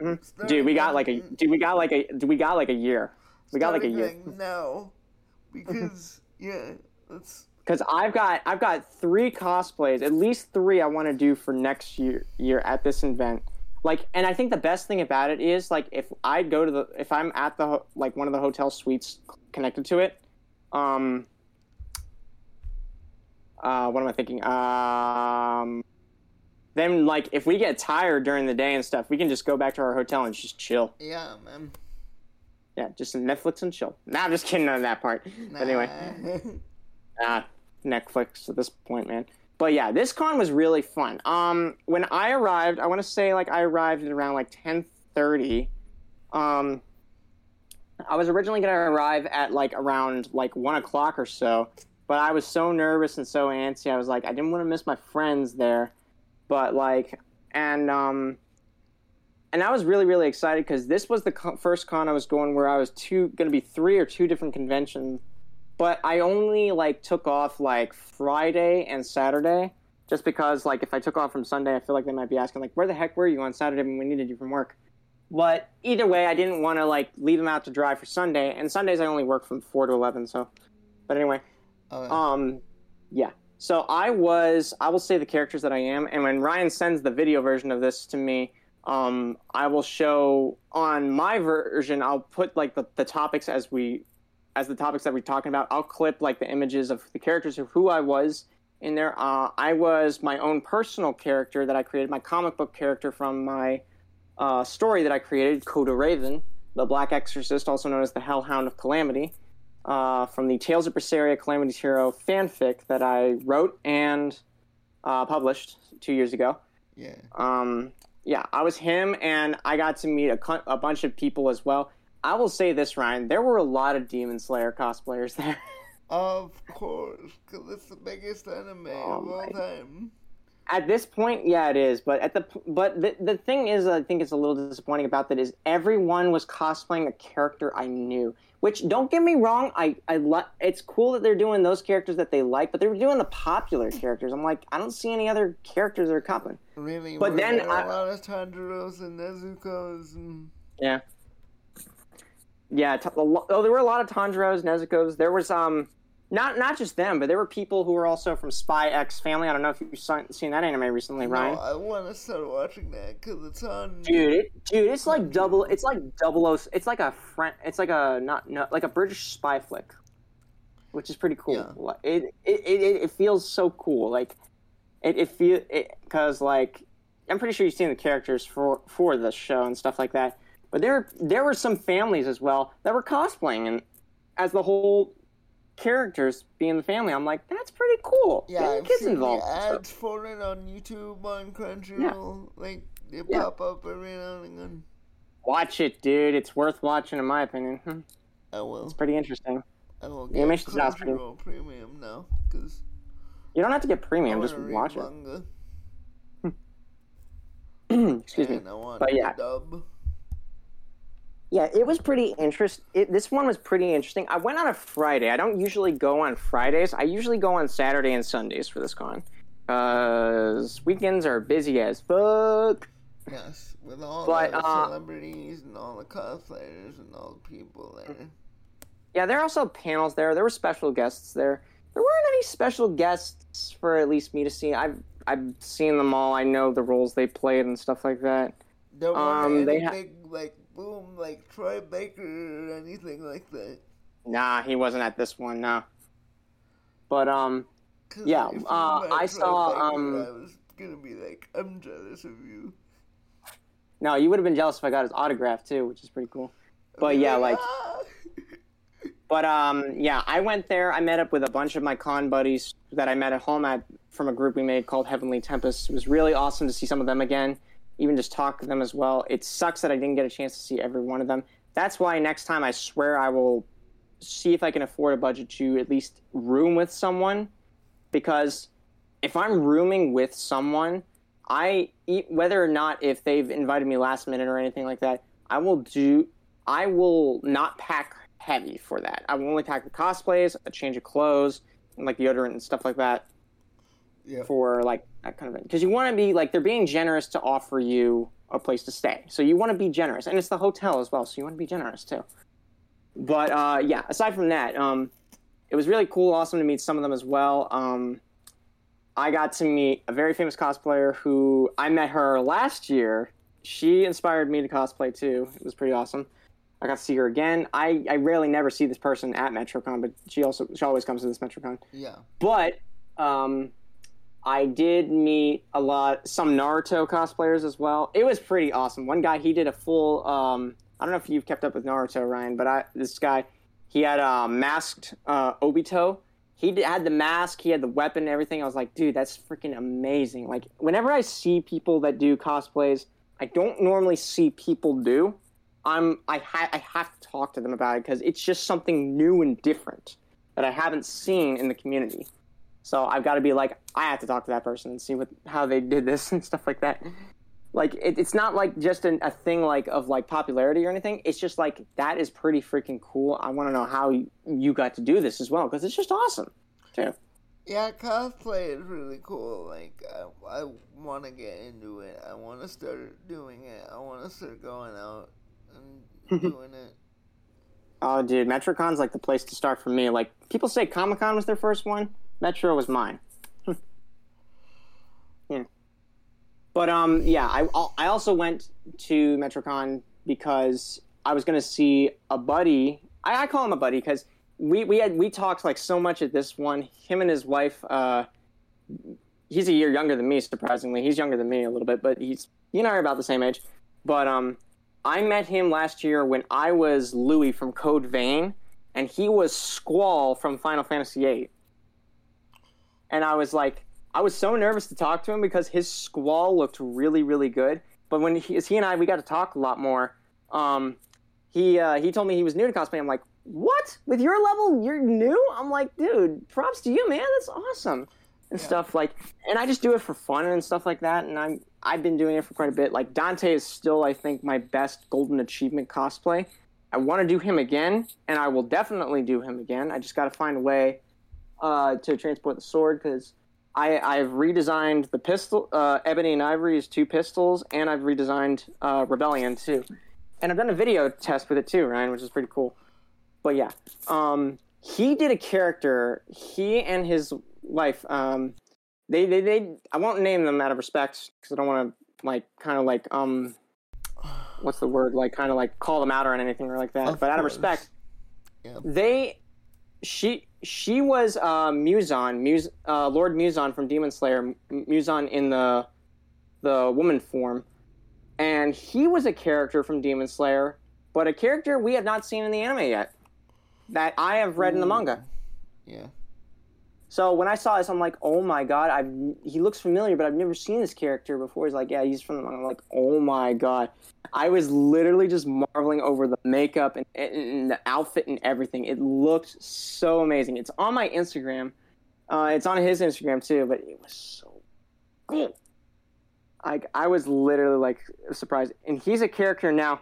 Mhm. Dude, we got like a. Dude, we got like a. Dude, we got like a year. We got like a year. like, now, because yeah, that's Because I've got I've got three cosplays, at least three I want to do for next year year at this event. Like, and I think the best thing about it is like if I go to the if I'm at the ho- like one of the hotel suites connected to it, um, uh, what am I thinking? Um, then like if we get tired during the day and stuff, we can just go back to our hotel and just chill. yeah, man. Yeah, just Netflix and chill. Nah, I'm just kidding on that part. But anyway. Ah, Netflix at this point, man. But yeah, this con was really fun. Um, when I arrived, I want to say like I arrived at around like ten thirty. Um, I was originally gonna arrive at like around like one o'clock or so, but I was so nervous and so antsy. I was like, I didn't want to miss my friends there, but like, and um, and I was really really excited because this was the co- first con I was going where I was two gonna be three or two different conventions but I only like took off like Friday and Saturday, just because like if I took off from Sunday, I feel like they might be asking like, where the heck were you on Saturday when we needed you from work? But either way, I didn't want to like leave them out to dry for Sunday, and Sundays I only work from four to eleven. So, but anyway, Okay. um, yeah. So I was, I will say the characters that I am, and when Ryan sends the video version of this to me, um, I will show on my version. I'll put like the, the topics as we, as the topics that we're talking about. I'll clip like the images of the characters of who I was in there. Uh, I was my own personal character that I created, my comic book character from my uh, story that I created, Coda Raven, the Black Exorcist, also known as the Hellhound of Calamity uh, from the Tales of Berseria Calamity's Hero fanfic that I wrote and uh, published two years ago. yeah. Um, yeah, I was him, and I got to meet a, a bunch of people as well. I will say this, Ryan, there were a lot of Demon Slayer cosplayers there. Of course, because it's the biggest anime Oh of all my- time. At this point, yeah, it is. But at the but the the thing is, I think it's a little disappointing about that is everyone was cosplaying a character I knew. Which don't get me wrong, I I li- it's cool that they're doing those characters that they like, but they were doing the popular characters. I'm like, I don't see any other characters that are copping. Really, But then there I- a lot of Tanjiros and Nezuko's and Yeah. Yeah, t- a lo- oh, there were a lot of Tanjiros, Nezuko's. There was um, not not just them, but there were people who were also from Spy X Family. I don't know if you've seen that anime recently, Ryan. No, I want to start watching that because it's on. Dude, it, dude, it's like double. It's like double O. It's like a friend. It's like a not no, like a British spy flick, which is pretty cool. Yeah. It, it it it feels so cool. Like it it feel it because like I'm pretty sure you've seen the characters for for the show and stuff like that. But there there were some families as well that were cosplaying and as the whole characters being the family. I'm like, that's pretty cool. Yeah, Getting I've kids seen involved. ads for it on YouTube, on Crunchyroll. Like they Yeah. pop up every now and again. watch it, dude. It's worth watching, in my opinion. Hmm, I will. It's pretty interesting. I will get animation style's pretty- Crunchyroll Premium now because You don't have to get premium, just watch it. manga. Excuse me. and I want But yeah. dub. Yeah, it was pretty interesting. This one was pretty interesting. I went on a Friday. I don't usually go on Fridays. I usually go on Saturday and Sundays for this con. Because weekends are busy as fuck. Yes, with all But, the uh, celebrities and all the cosplayers and all the people there. Yeah, there are also panels there. There were special guests there. There weren't any special guests for at least me to see. I've I've seen them all. I know the roles they played and stuff like that. There Um, any they ha- big like boom like Troy Baker or anything like that. Nah, he wasn't at this one. No. But um, Yeah, uh, I saw, Baker, um, I was gonna be like, I'm jealous of you. no, you would have been jealous if I got his autograph too, which is pretty cool. But yeah, like- "Ah!" But um, yeah, I went there. I met up with a bunch of my con buddies that I met at home at from a group we made called Heavenly Tempest. It was really awesome to see some of them again, even just talk to them as well. It sucks that I didn't get a chance to see every one of them. That's why next time I swear I will see if I can afford a budget to at least room with someone, because if I'm rooming with someone, I whether or not if they've invited me last minute or anything like that, I will do. I will not pack heavy for that. I will only pack the cosplays, a change of clothes, and like deodorant and stuff like that. Yeah. For like that kind of thing, because you want to be like they're being generous to offer you a place to stay, so you want to be generous, and it's the hotel as well, so you want to be generous too. But uh, yeah, aside from that, um, it was really cool, awesome to meet some of them as well. Um, I got to meet a very famous cosplayer who I met her last year. She inspired me to cosplay too. It was pretty awesome. I got to see her again. I, I rarely never see this person at MetroCon, but she also she always comes to this MetroCon. Yeah. But um, I did meet a lot some Naruto cosplayers as well. It was pretty awesome. One guy he did a full um, I don't know if you've kept up with Naruto, Ryan, but I this guy he had a masked uh, Obito he had the mask, he had the weapon, everything. I was like, dude, that's freaking amazing. Like, whenever I see people that do cosplays, I don't normally see people do. I'm I, ha- I have to talk to them about it because it's just something new and different that I haven't seen in the community. So I've got to be like, I have to talk to that person and see what how they did this and stuff like that. Like it, it's not like just an, a thing like of like popularity or anything. It's just like that is pretty freaking cool. I want to know how you, you got to do this as well because it's just awesome. Too. Yeah, cosplay is really cool. Like, I, I want to get into it. I want to start doing it. I want to start going out and doing it. Oh, dude, MetroCon's like the place to start for me. Like, people say Comic Con was their first one. Metro was mine. yeah. But um, yeah, I I also went to MetroCon because I was gonna see a buddy. I, I call him a buddy because we we had we talked like so much at this one. Him and his wife. Uh, he's a year younger than me. Surprisingly, he's younger than me a little bit, but he's he and I are about the same age. But um, I met him last year when I was Louis from Code Vein, and he was Squall from Final Fantasy VIII. And I was like, I was so nervous to talk to him because his Squall looked really, really good. But when he, he and I, we got to talk a lot more. Um, he uh, he told me he was new to cosplay. I'm like, what? With your level, you're new? I'm like, dude, props to you, man. That's awesome. And yeah. stuff like, and I just do it for fun and stuff like that. And I'm, I've been doing it for quite a bit. Like Dante is still, I think, my best golden achievement cosplay. I want to do him again, and I will definitely do him again. I just got to find a way uh, to transport the sword because I, I've redesigned the pistol. Uh, Ebony and Ivory is two pistols, and I've redesigned uh, Rebellion too. And I've done a video test with it too, Ryan, which is pretty cool but yeah, um, he did a character. He and his wife. Um, they, they, they. I won't name them out of respect because I don't want to like kind of like um, what's the word? Like kind of like call them out or anything or like that. Of but course. out of respect, yeah. they, she, she was uh, Muse, uh, Lord Muzan from Demon Slayer, Muzan in the, the woman form, and he was a character from Demon Slayer, but a character we have not seen in the anime yet that I have read Ooh. in the manga. Yeah. So when I saw this, I'm like, oh my god, I he looks familiar, but I've never seen this character before. He's like, yeah, he's from the manga. I'm like, oh my god, I was literally just marveling over the makeup and, and the outfit and everything. It looked so amazing. It's on my Instagram. Uh, it's on his Instagram too, but it was so cool. I I was literally like surprised, and he's a character now.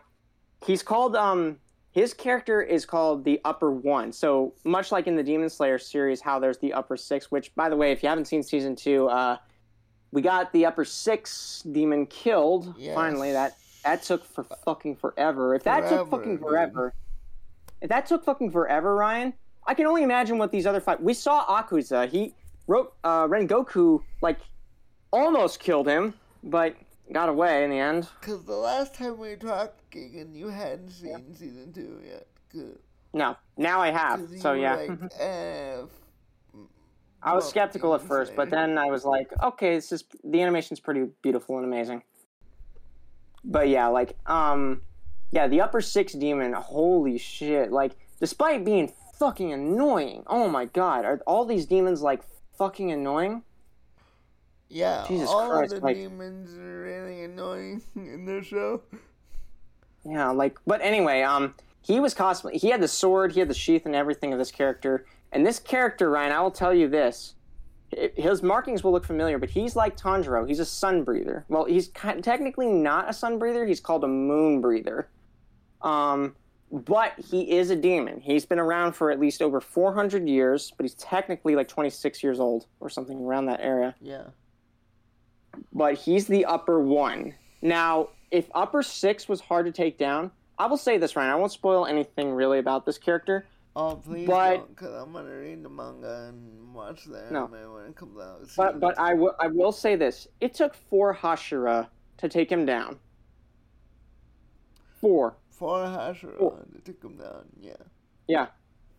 He's called um his character is called the Upper One. So much like in the Demon Slayer series, how there's the Upper Six. Which, by the way, if you haven't seen season two, uh, we got the Upper Six demon killed. Yes. Finally, that that took for fucking forever. If that forever, took fucking forever, if that took fucking forever, Ryan, I can only imagine what these other five. We saw Akaza. He wrote uh, Rengoku like almost killed him, but got away in the end. Because the last time we talked, Keegan, you hadn't seen yep. season two yet. Good. No, now I have. So yeah. Like, eh, I was skeptical at first, but then I was like, okay, this is the animation's pretty beautiful and amazing. But yeah, like, um, yeah, the upper six demon, holy shit! Like, despite being fucking annoying. Oh my god, are all these demons like fucking annoying? Yeah, Jesus all Christ, the like- demons are really annoying in this show. Yeah, like, but anyway, um, he was cosplay. He had the sword, he had the sheath, and everything of this character. And this character, Ryan, I will tell you this: his markings will look familiar, but he's like Tanjiro. He's a sun breather. Well, he's technically not a sun breather. He's called a moon breather. Um, but he is a demon. He's been around for at least over 400 years, but he's technically like 26 years old or something around that area Yeah. but he's the upper one. Now, if upper six was hard to take down, I will say this, Ryan. I won't spoil anything really about this character. Oh, please But- don't, because I'm going to read the manga and watch the No. anime when it comes out. See But but it's I will I will say this: it took four Hashira to take him down. Four. Four Hashira Cool. to take him down, yeah. Yeah.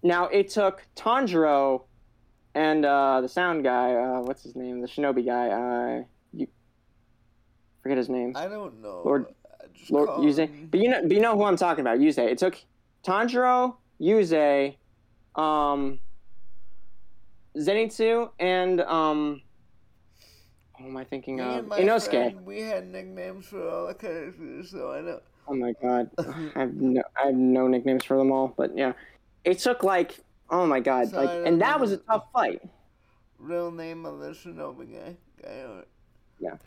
Now it took Tanjiro and uh, the sound guy. Uh, what's his name? The Shinobi guy. Uh, you forget his name. I don't know. Lord- Lord But you know, but you know who I'm talking about. Yuze. It took Tanjiro, Yuze, um, Zenitsu, and um, who am I thinking Me of? Inosuke. friend, we had nicknames for all the characters, so I know. Oh my god, I have no, I have no nicknames for them all. But yeah, it took like, oh my god, So like, and that was a tough fight. Real name of the Shinobi guy. guy or- Yeah.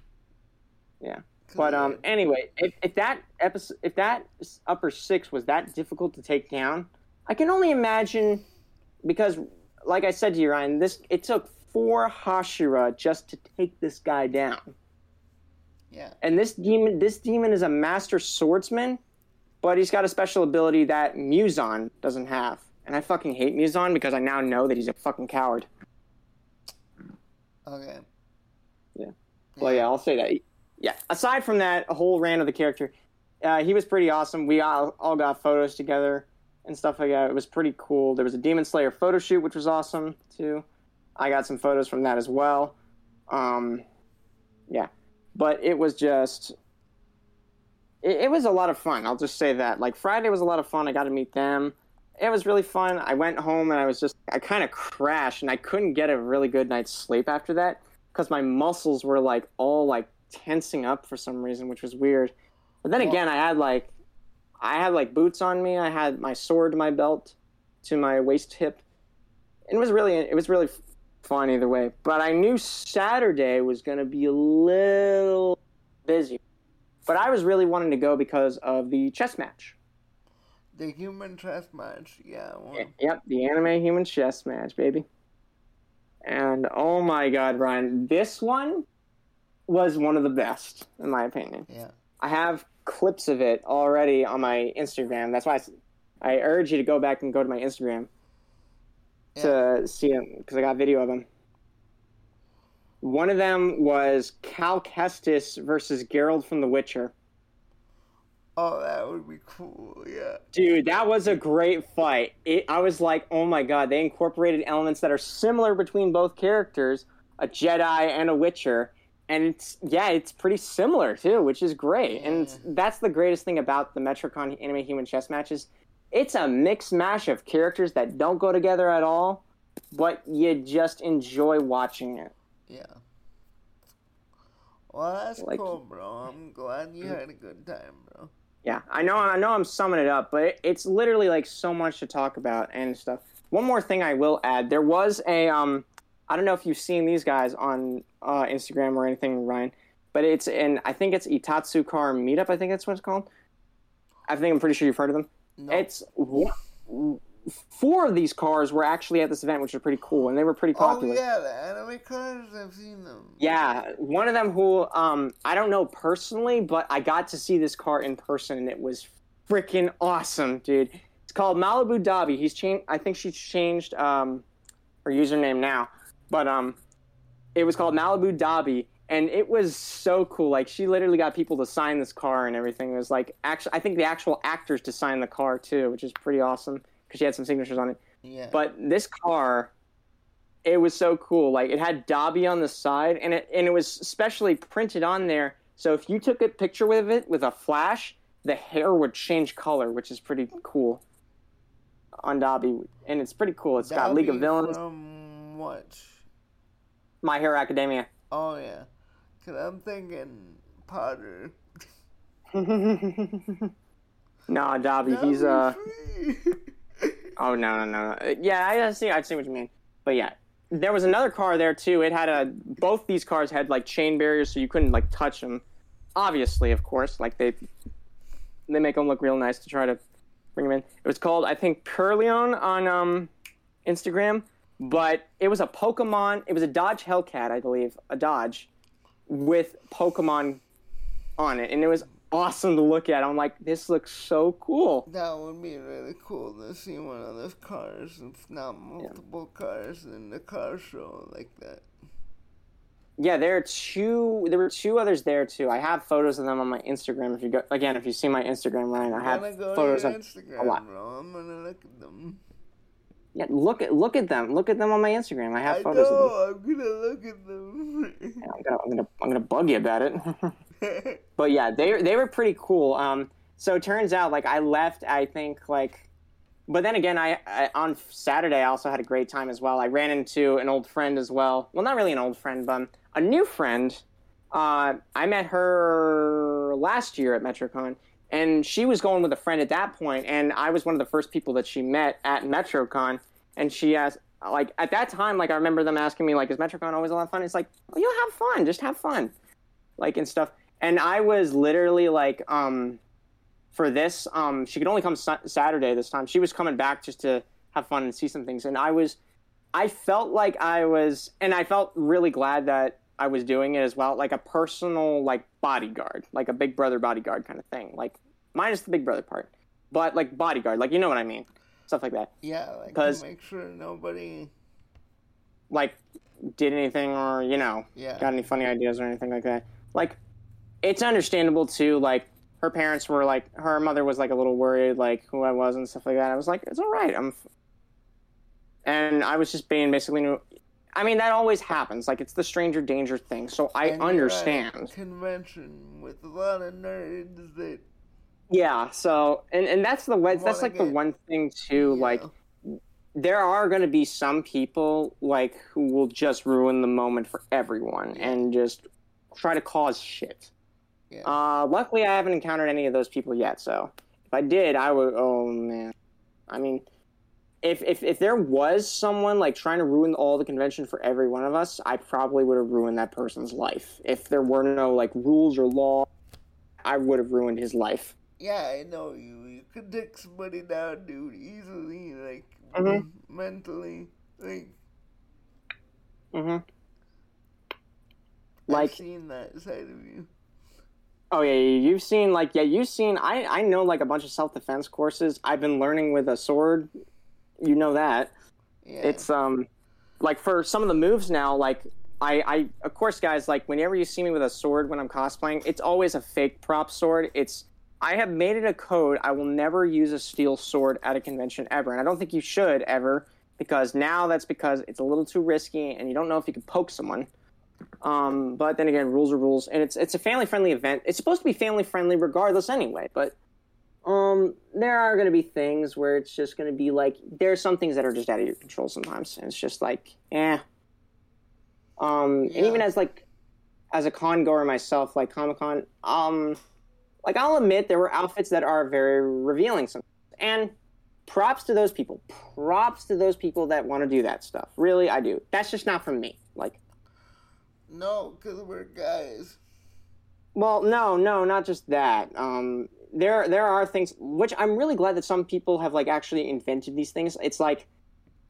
Yeah. But um, anyway, if, if that episode, if that upper six was that difficult to take down, I can only imagine because, like I said to you, Ryan, this it took four Hashira just to take this guy down, yeah. and this demon, this demon is a master swordsman, but he's got a special ability that Muzan doesn't have, and I fucking hate Muzan because I now know that he's a fucking coward. Okay. Yeah. Well, yeah, I'll say that. Yeah. Aside from that a whole rant of the character, uh, he was pretty awesome. We all, all got photos together and stuff like that. It was pretty cool. There was a Demon Slayer photo shoot, which was awesome too. I got some photos from that as well. Um, yeah, but it was just. It, it was a lot of fun. I'll just say that. Like Friday was a lot of fun. I got to meet them. It was really fun. I went home and I was just I kind of crashed and I couldn't get a really good night's sleep after that because my muscles were like all like tensing up for some reason, which was weird. But then again, I had like I had like boots on me. I had my sword to my belt to my waist hip. It was really it was really fun either way. But I knew Saturday was going to be a little busy. But I was really wanting to go because of the chess match. The human chess match. Yeah. Well, Yep, the anime human chess match, baby. And oh my god, Ryan, this one was one of the best, in my opinion. yeah. I have clips of it already on my Instagram. That's why I urge you to go back and go to my Instagram to see them because I got video of them. One of them was Cal Kestis versus Geralt from The Witcher. Oh, that would be cool. Yeah. Dude, that was a great fight. It, I was like, oh my god, they incorporated elements that are similar between both characters, a Jedi and a Witcher, and it's yeah, it's pretty similar too, which is great. And that's the greatest thing about the Metrocon anime human chess matches. It's a mixed mash of characters that don't go together at all, but you just enjoy watching it. Yeah. Well, that's Like- cool, bro. I'm glad you had a good time, bro. Yeah, I know. I know. I'm summing it up, but it, it's literally like so much to talk about and stuff. One more thing I will add: there was a um, I don't know if you've seen these guys on uh, Instagram or anything, Ryan, but it's in I think it's Itasha Car Meetup. I think that's what it's called. I think I'm pretty sure you've heard of them. No. It's four of these cars were actually at this event, which are pretty cool, and they were pretty popular. oh yeah, the anime cars. I've seen them. Yeah, one of them who um I don't know personally, but I got to see this car in person and it was freaking awesome, dude. It's called Malibu Dobby. He's changed I think she's changed um her username now. But um it was called Malibu Dobby and it was so cool. Like she literally got people to sign this car and everything. It was like actually I think the actual actors to sign the car too, which is pretty awesome because she had some signatures on it. Yeah. But this car, it was so cool. Like it had Dobby on the side, and it and it was specially printed on there. So if you took a picture with it with a flash, the hair would change color, which is pretty cool. on Dobby, and it's pretty cool. It's got League of Villains, From what? My Hero Academia. Oh yeah, cause I'm thinking Potter. no, Dobby, he's uh. Oh no no no! no. Yeah, I see. I see what you mean. But yeah, there was another car there too. It had a. Both these cars had like chain barriers, so you couldn't like touch them. Obviously, of course, like they they make them look real nice to try to bring them in. It was called I think Perleon on um Instagram, but it was a Pokemon. It was a Dodge Hellcat, I believe, a Dodge with Pokemon on it, and it was awesome to look at. I'm like, this looks so cool. That would be really cool to see one of those cars, if not multiple cars, in the car show like that. Yeah, there are two. There were two others there too. I have photos of them on my Instagram. If you go again, if you see my Instagram, Ryan, I have go photos of Instagram, a lot. bro. I'm gonna look at them. Yeah, look at look at them. Look at them on my Instagram. I have I photos of them. know. I'm gonna look at them. Yeah, I'm gonna I'm gonna I'm gonna bug you about it. but yeah, they they were pretty cool. Um, so it turns out like I left. I think like, but then again, I, I on Saturday I also had a great time as well. I ran into an old friend as well. Well, not really an old friend, but a new friend. Uh, I met her last year at MetroCon, and she was going with a friend at that point, and I was one of the first people that she met at MetroCon. And she asked, like, at that time, like, I remember them asking me, like, is MetroCon always a lot of fun? It's like, well, you have fun, just have fun, like, and stuff. And I was literally like, um, for this, um, she could only come sa- Saturday this time. She was coming back just to have fun and see some things, and I was, I felt like I was, and I felt really glad that I was doing it as well, like a personal like bodyguard, like a big brother bodyguard kind of thing, like minus the big brother part, but like bodyguard, like you know what I mean, stuff like that. yeah, like make sure nobody. Like did anything or you know Yeah. got any funny ideas or anything like that. Like it's understandable too. Like her parents were like her mother was like a little worried like who I was and stuff like that. I was like it's all right. I'm. f-" And I was just being basically. new- I mean that always happens. Like it's the stranger danger thing. So I And you're at a understand. Convention with a lot of nerds that. Yeah, so and and that's the way that's like the one thing too. you Like there are going to be some people like who will just ruin the moment for everyone and just try to cause shit. Yeah. Uh, luckily, I haven't encountered any of those people yet. So if I did, I would. Oh man, I mean, if if if there was someone like trying to ruin all the convention for every one of us, I probably would have ruined that person's life. If there were no like rules or law, I would have ruined his life. Yeah, I know you. You could take somebody down, dude, easily, like Mhm. mentally. Like, hmm I've seen that side of you. Oh yeah, you've seen like yeah, you've seen. I I know like a bunch of self defense courses. I've been learning with a sword. You know that Yeah. it's um like for some of the moves now. Like I I of course guys like whenever you see me with a sword when I'm cosplaying, it's always a fake prop sword. It's I have made it a code. I will never use a steel sword at a convention ever, and I don't think you should ever because now that's because it's a little too risky and you don't know if you can poke someone. Um, but then again, rules are rules, and it's it's a family friendly event. It's supposed to be family friendly regardless, anyway. But um, there are going to be things where it's just going to be like there are some things that are just out of your control sometimes, and it's just like, eh. Um, and even as like as a con goer myself, like Comic Con, um, like I'll admit there were outfits that are very revealing sometimes, and props to those people. Props to those people that want to do that stuff. Really, I do. That's just not from me. Like. No, because we're guys. Well, no, no, not just that. Um, there, there are things which I'm really glad that some people have like actually invented these things. It's like,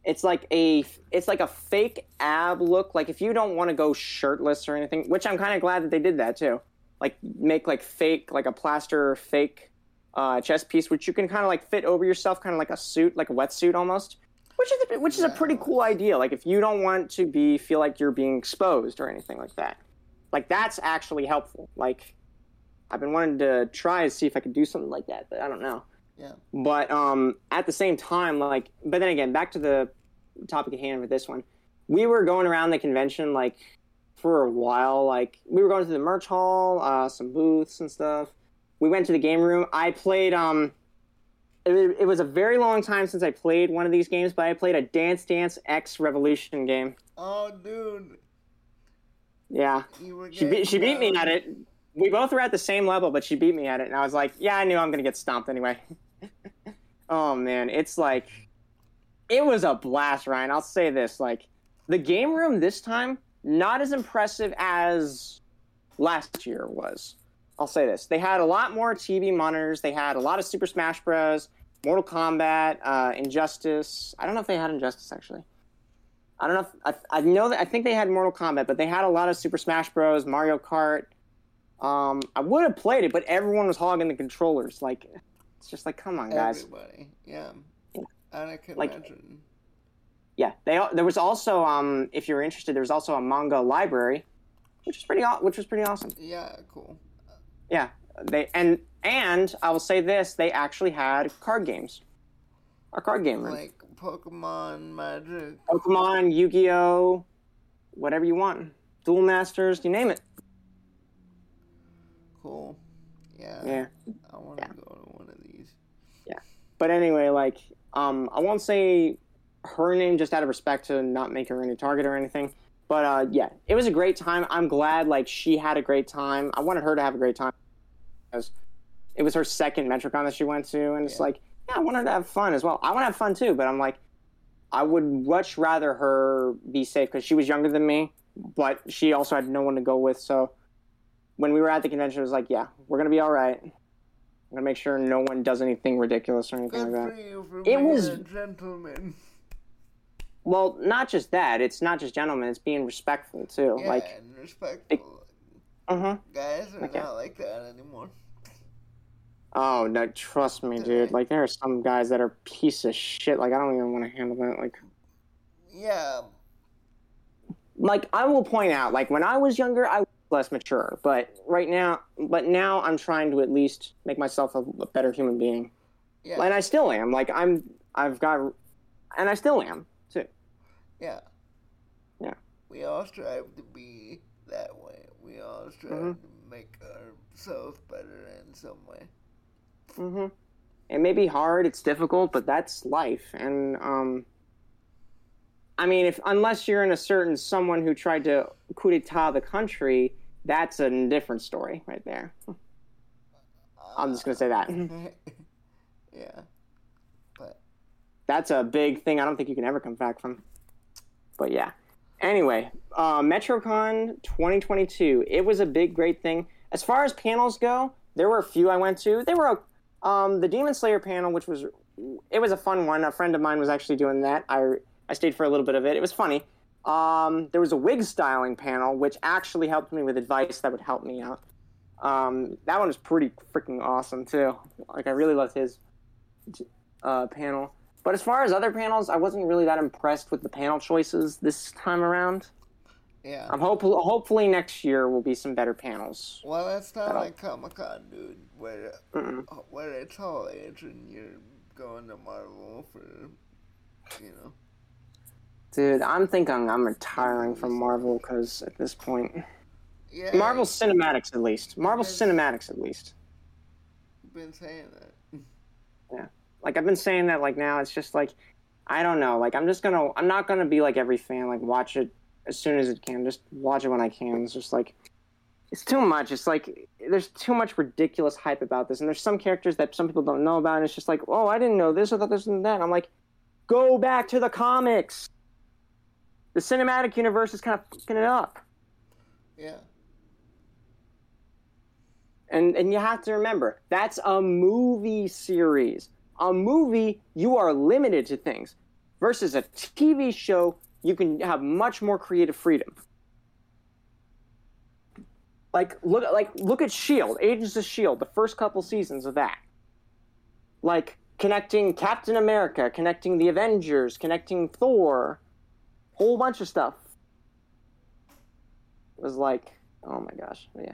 it's like a, it's like a fake ab look. Like if you don't want to go shirtless or anything, which I'm kind of glad that they did that too. Like make like fake, like a plaster fake uh, chest piece, which you can kind of like fit over yourself, kind of like a suit, like a wetsuit almost. Which is a, which is a pretty cool idea. Like if you don't want to be feel like you're being exposed or anything like that like that's actually helpful like i've been wanting to try and see if i could do something like that but i don't know Yeah. but um at the same time like but then again back to the topic at hand with this one we were going around the convention like for a while like we were going to the merch hall uh some booths and stuff we went to the game room i played um it, it was a very long time since I played one of these games, but I played a Dance Dance X Revolution game. Oh, dude. Yeah, she beat getting she beat me at it. We both were at the same level, but she beat me at it, and I was like, yeah, I knew I'm gonna get stomped anyway. oh man, it's like it was a blast, Ryan. I'll say this: like the game room this time, not as impressive as last year was. I'll say this: they had a lot more TV monitors. They had a lot of Super Smash Bros. Mortal Kombat, uh, Injustice. I don't know if they had Injustice actually. I don't know. If, I, I know that I think they had Mortal Kombat, but they had a lot of Super Smash Bros, Mario Kart. Um, I would have played it, but everyone was hogging the controllers. Like, it's just like, come on, guys. Everybody. Yeah. Yeah. And I can Like- imagine. Yeah, they. There was also, um, if you're interested, there was also a manga library, which is pretty, which was pretty awesome. Yeah, cool. Yeah, they and and I will say this: they actually had card games. A card game room. Like Pokemon, Magic. Pokemon, Yu-Gi-Oh, whatever you want. Duel Masters, you name it. Cool. Yeah. Yeah. I want to Yeah. go to one of these. Yeah, but anyway, like, um, I won't say her name just out of respect to not make her any target or anything. But uh, yeah, it was a great time. I'm glad like she had a great time. I wanted her to have a great time because it was her second Metrocon that she went to, and it's Yeah. like, yeah, I want her to have fun as well. I want to have fun too, but I'm like, I would much rather her be safe because she was younger than me, but she also had no one to go with. So when we were at the convention, it was like, yeah, we're gonna be all right. I'm gonna make sure no one does anything ridiculous or anything Good like that. for you for It was- a gentleman. Well, not just that. It's not just gentlemen. It's being respectful too. Yeah, Like, and respectful. uh huh. Guys are Okay. not like that anymore. Oh no, trust me, dude. Like, there are some guys that are piece of shit. Like, I don't even want to handle that. Like, Yeah. like I will point out, like when I was younger, I was less mature. But right now, but now I'm trying to at least make myself a, a better human being. Yeah. And I still am. Like, I'm. I've got, and I still am. Yeah. Yeah. We all strive to be that way. We all strive Mhm. to make ourselves better in some way. hmm It may be hard, it's difficult, but that's life. And um, I mean, if unless you're in a certain someone who tried to coup d'état the country, that's a different story right there. I'm just gonna say that. yeah. But That's a big thing. I don't think you can ever come back from. But yeah. Anyway, uh, MetroCon 2022. It was a big, great thing. As far as panels go, there were a few I went to. They were um, the Demon Slayer panel, which was it was a fun one. A friend of mine was actually doing that. I I stayed for a little bit of it. It was funny. Um, there was a wig styling panel, which actually helped me with advice that would help me out. Um, that one was pretty freaking awesome too. Like I really loved his uh, panel. But as far as other panels, I wasn't really that impressed with the panel choices this time around. yeah. I'm hopeful. Hopefully next year will be some better panels. well, that's not don't- like Comic Con, dude, where Mm-mm. Uh, where it's all age and you're going to Marvel for, you know. Dude, I'm thinking I'm retiring from Marvel because at this point, Yeah. Marvel Cinematics at least. Marvel Cinematics at least. You've been saying that. Like I've been saying that. Like now, it's just like I don't know. Like I'm just gonna. I'm not gonna be like every fan. Like watch it as soon as it can. Just watch it when I can. It's just like it's too much. It's like there's too much ridiculous hype about this, and there's some characters that some people don't know about, and it's just like, oh, I didn't know this. I thought this and that. And I'm like, go back to the comics. The cinematic universe is kind of fucking it up. Yeah. And and you have to remember, that's a movie series. A movie, you are limited to things. Versus a TV show, you can have much more creative freedom. Like look like look at Shield, Agents of Shield, the first couple seasons of that. Like connecting Captain America, connecting the Avengers, connecting Thor, whole bunch of stuff. It was like, oh my gosh, yeah.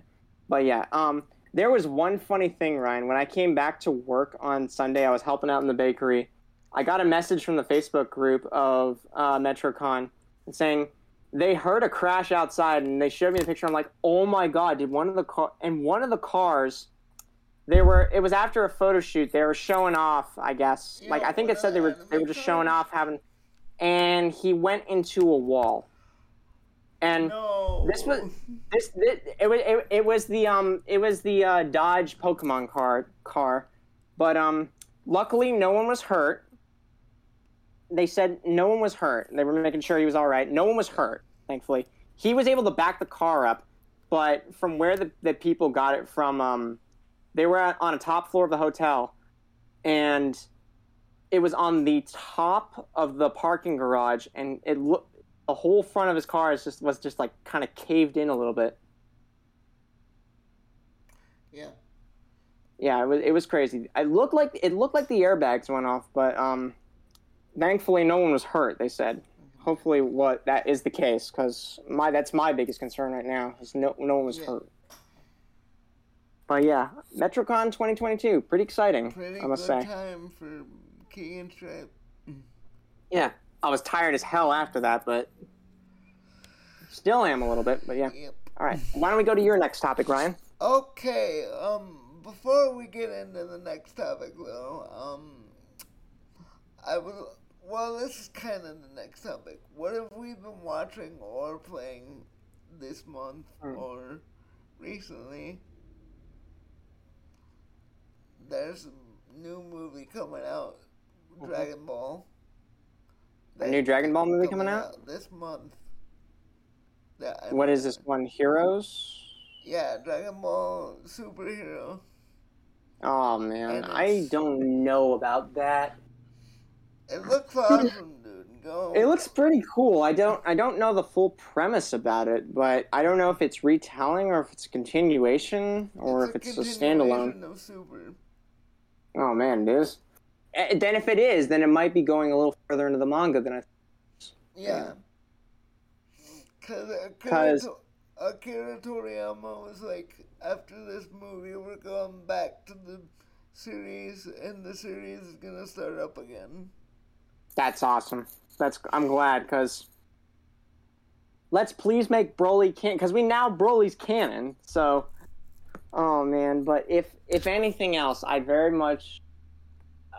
But yeah, um, there was one funny thing, Ryan. When I came back to work on Sunday, I was helping out in the bakery. I got a message from the Facebook group of uh, MetroCon saying they heard a crash outside, and they showed me the picture. I'm like, oh my god, did one of the car and one of the cars they were. It was after a photo shoot. They were showing off. I guess. Like I think it said they were. They were just showing off having. And he went into a wall. And No. this was this, this it, was it, it was the um it was the uh, Dodge Pokemon car car, but um luckily no one was hurt. They said no one was hurt. They were making sure he was all right. No one was hurt, thankfully. He was able to back the car up, but from where the, the people got it from, um, they were at, on a top floor of the hotel, and it was on the top of the parking garage, and it looked the whole front of his car is just was just like kind of caved in a little bit. Yeah. Yeah, it was it was crazy. It looked like it looked like the airbags went off, but um, thankfully no one was hurt. They said. Hopefully, what that is the case, because my that's my biggest concern right now is no no one was Yeah. hurt. But yeah, MetroCon 2022, pretty exciting, Pretty I must good say. time for Key and Stripe. Yeah, I was tired as hell after that, but still am a little bit. But yeah, Yep. all right. Why don't we go to your next topic, Ryan? Okay, um, before we get into the next topic, though, um, I will. Well, this is kind of the next topic. What have we been watching or playing this month Hmm. or recently? There's a new movie coming out, Dragon Ball. A new Dragon Ball movie coming out? this month. Yeah, What is this one? Heroes? Yeah, Dragon Ball superhero. Oh man, I don't know about that. It looks awesome, dude. Go. It looks pretty cool. I don't I don't know the full premise about it, but I don't know if it's retelling or if it's a continuation or if it's a standalone. Of Super. Oh man, it is. Then if it is, then it might be going a little further into the manga than I. Yeah. Cause Akira, 'Cause- To- uh, Akira Toriyama was like, after this movie, we're going back to the series, and the series is gonna start up again. That's awesome. That's I'm glad because. Let's please make Broly can because we now Broly's canon. So, oh man, but if if anything else, I very much.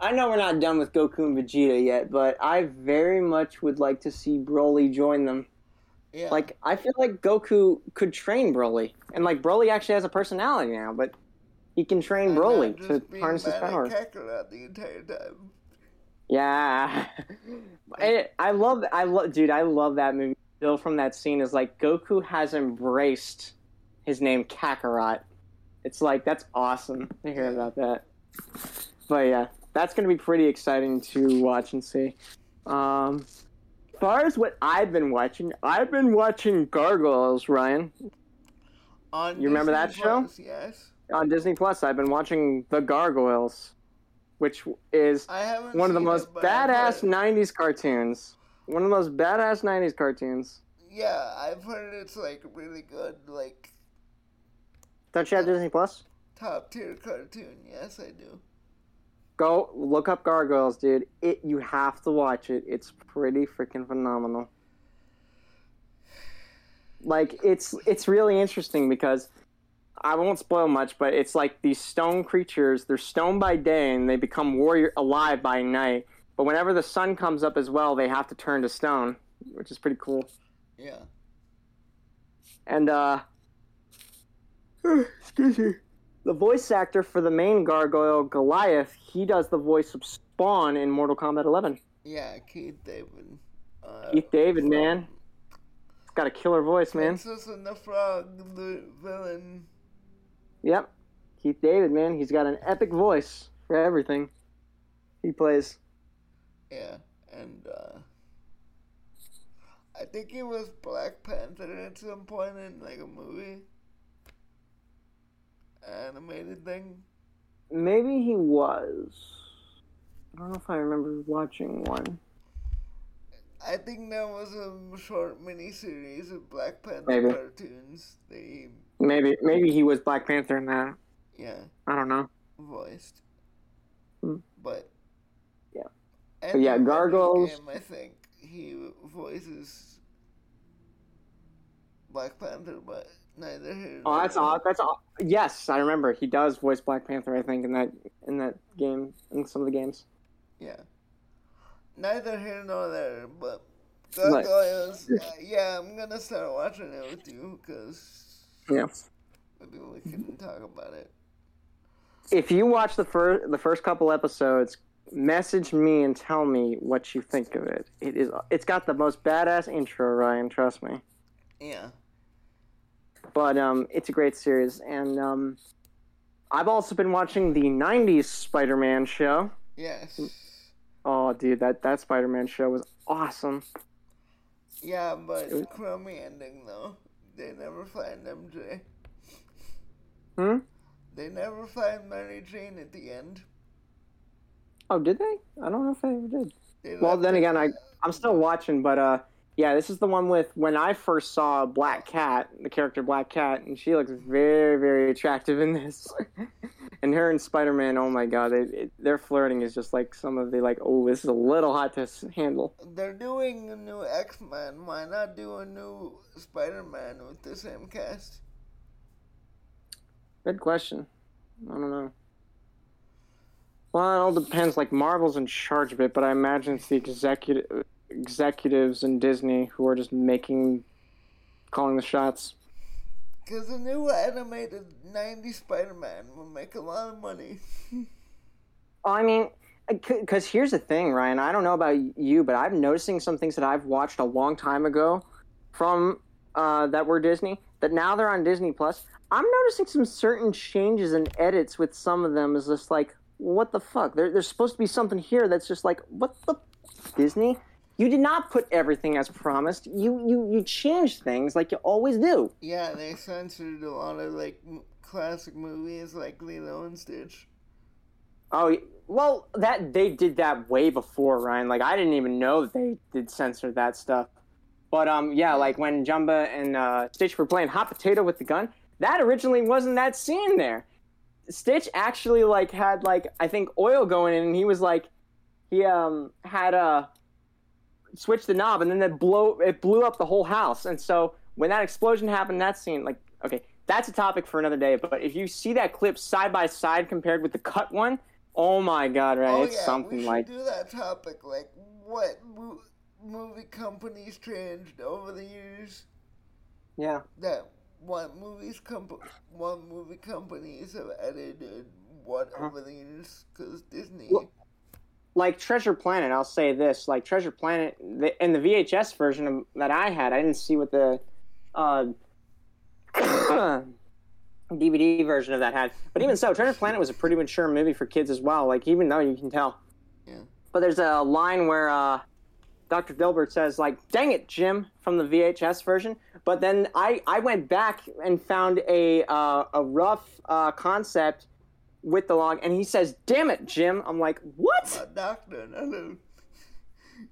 I know we're not done with Goku and Vegeta yet, but I very much would like to see Broly join them. Yeah. Like I feel like Goku could train Broly, and like Broly actually has a personality now, but he can train Broly to harness his power. The entire time. Yeah, I, I love, I love, dude, I love that movie. Still from that scene is like Goku has embraced his name Kakarot. It's like that's awesome to hear about that. But yeah, that's gonna be pretty exciting to watch and see. Um, as far as what I've been watching, I've been watching Gargoyles, Ryan, On You remember Disney that show? Plus, Yes. on Disney Plus. I've been watching The Gargoyles, which is one of the most it, badass heard- 90s cartoons. One of the most badass 90s cartoons. Yeah, I've heard it's like really good, like Don't you have Disney Plus? top tier cartoon. Yes, I do. Go look up Gargoyles, dude. It you have to watch it. It's pretty freaking phenomenal. Like it's it's really interesting because I won't spoil much, but it's like these stone creatures. They're stone by day and they become warrior alive by night. But whenever the sun comes up as well, they have to turn to stone, which is pretty cool. Yeah. And uh excuse me. The voice actor for the main gargoyle, Goliath, he does the voice of Spawn in Mortal Kombat 11. Yeah, Keith David. Uh, Keith David, man. He's got a killer voice, man. Princess and the Frog, the villain. Yep. Keith David, man. He's got an epic voice for everything he plays. Yeah, and uh, I think he was Black Panther at some point in like a movie, animated thing. Maybe he was. I don't know if I remember watching one. I think that was a short mini series of Black Panther Maybe. cartoons. They, Maybe maybe he was Black Panther in that. yeah, I don't know. voiced. Hmm. But Yeah. But yeah, Gargoyles- Game, I think he voices Black Panther, but Neither here. Oh, that's odd. That's odd. Yes, I remember. He does voice Black Panther. I think in that in that game in some of the games. Yeah. Neither here nor there, but uh, yeah, I'm gonna start watching it with you because Yeah. maybe we can talk about it. If you watch the first the first couple episodes, message me and tell me what you think of it. It is. It's got the most badass intro, Ryan. Trust me. Yeah. But um, it's a great series, and um, I've also been watching the '90s Spider-Man show. Yes. Oh, dude, that that Spider-Man show was awesome. Yeah, but it's a crummy ending though. They never find MJ. Hmm. They never find Mary Jane at the end. Oh, did they? I don't know if they ever did. They Well, then again, I I'm still watching, but uh, yeah, this is the one with when I first saw Black Cat, the character Black Cat, and she looks very very attractive in this. and her and Spider Man, oh my god, it, it, their flirting is just like some of the like, oh, this is a little hot to handle. They're doing a new X Men. Why not do a new Spider Man with the same cast? Good question. I don't know. Well, it all depends. Like Marvel's in charge of it, but I imagine it's the executive executives in Disney who are just making, calling the shots. Because a new animated 90s Spider Man will make a lot of money. I mean, because here's the thing, Ryan. I don't know about you, but I'm noticing some things that I've watched a long time ago from uh, that were Disney that now they're on Disney Plus. I'm noticing some certain changes and edits with some of them. Is just like, what the fuck? There, there's supposed to be something here that's just like, what the Disney? You did not put everything as promised. You you you changed things like you always do. Yeah, they censored a lot of like m- classic movies like Lilo and Stitch. Oh well, that they did that way before Ryan. Like I didn't even know they did censor that stuff. But um, yeah, like when Jumba and uh, Stitch were playing hot potato with the gun, that originally wasn't that scene there. Stitch actually like had like I think oil going in, and he was like, he um had uh switched the knob, and then it blow it blew up the whole house. And so when that explosion happened, that scene like okay, that's a topic for another day. But if you see that clip side by side compared with the cut one, oh my god, right? oh it's yeah, something we should like do that topic. Like what mo- movie companies changed over the years. yeah. That what movies comp- what movie companies have edited what Uh-huh. over the years? Because Disney. Well- like Treasure Planet, I'll say this: like Treasure Planet, the, in the VHS version of, that I had, I didn't see what the uh, DVD version of that had. But even so, Treasure Planet was a pretty mature movie for kids as well. Like even though you can tell. Yeah. But there's a line where uh, Dr. Delbert says, like, "Dang it, Jim," from the VHS version. But then I, I went back and found a uh, a rough uh, concept with the log, and he says, "Damn it, Jim." I'm like, "What?" doctor, a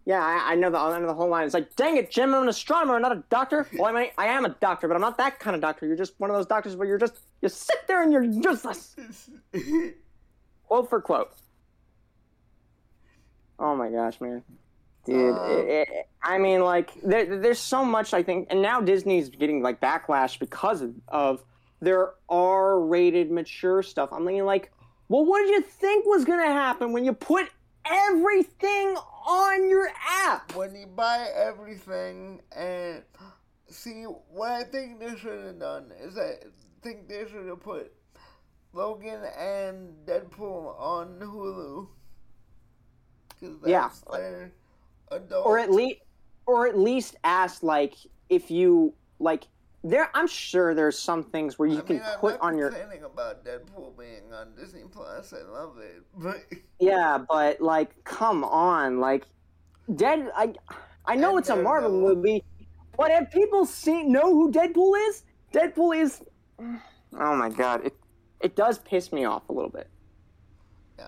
Yeah, I, I know the I know the whole line. It's like, dang it, Jim, I'm an astronomer, not a doctor. Well, I mean, I am a doctor, but I'm not that kind of doctor. You're just one of those doctors where you're just you sit there and you're useless. Quote for quote. Oh my gosh, man, dude. Um, it, it, I mean, like, there, there's so much I think, and now Disney's getting like backlash because of, of their R-rated mature stuff. I'm thinking, like, well, what did you think was gonna happen when you put everything on your app? when you buy everything and see what I think they should have done is I think they should have put Logan and Deadpool on Hulu Yeah. or at least or at least ask like if you like there i'm sure there's some things where you I can mean, I'm put not on your complaining about Deadpool being on Disney Plus. I love it, but yeah but like come on like dead i i know And it's a marvel Daredevil. movie but have people seen know who deadpool is deadpool is oh my god it it does piss me off a little bit yeah,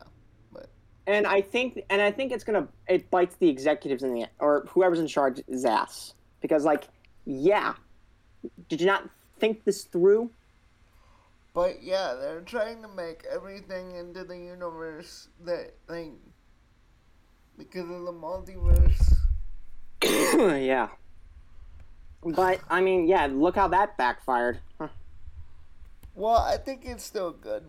but and i think and i think it's gonna it bites the executives in the or whoever's in charge ass because like yeah did you not think this through but yeah, they're trying to make everything into the universe that like because of the multiverse. yeah But I mean, yeah, look how that backfired. Huh. Well, I think it's still good.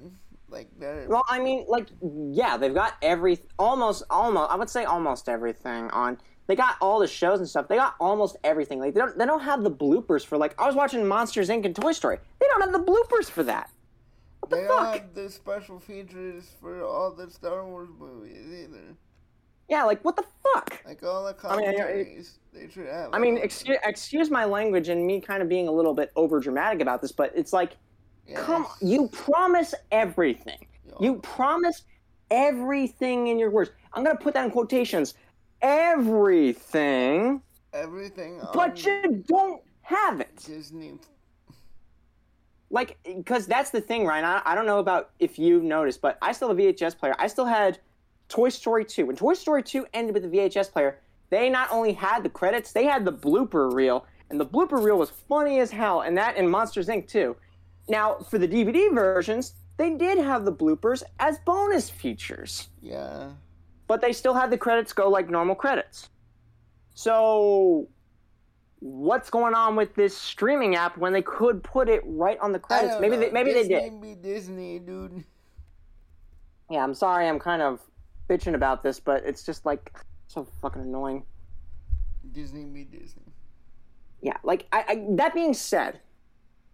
Like they're Well, I mean, like, yeah, they've got every almost, almost. I would say almost everything on. They got all the shows and stuff. They got almost everything. Like they don't, they don't have the bloopers for like. I was watching Monsters Inc. and Toy Story. They don't have the bloopers for that. What the they fuck? don't have the special features for all the Star Wars movies either. Yeah, like what the fuck? Like all the I mean, I- they should have. I mean, excuse, excuse my language and me kind of being a little bit over dramatic about this, but it's like, Yes. come, you promise everything. You promise everything in your words. I'm gonna put that in quotations. Everything, everything but you don't have it. Disney. Like, because that's the thing, Ryan. I, I don't know about if you've noticed, but I still have a VHS player. I still had Toy Story 2. When Toy Story 2 ended with the VHS player, they not only had the credits, they had the blooper reel, and the blooper reel was funny as hell, and that in Monsters Inc. too. Now, for the DVD versions, they did have the bloopers as bonus features, Yeah. But they still had the credits go like normal credits. So, what's going on with this streaming app when they could put it right on the credits? Maybe know. they, maybe Disney they did. Be Disney, dude. Yeah, I'm sorry. I'm kind of bitching about this, but it's just like so fucking annoying. Disney be Disney. Yeah, like I, I that being said,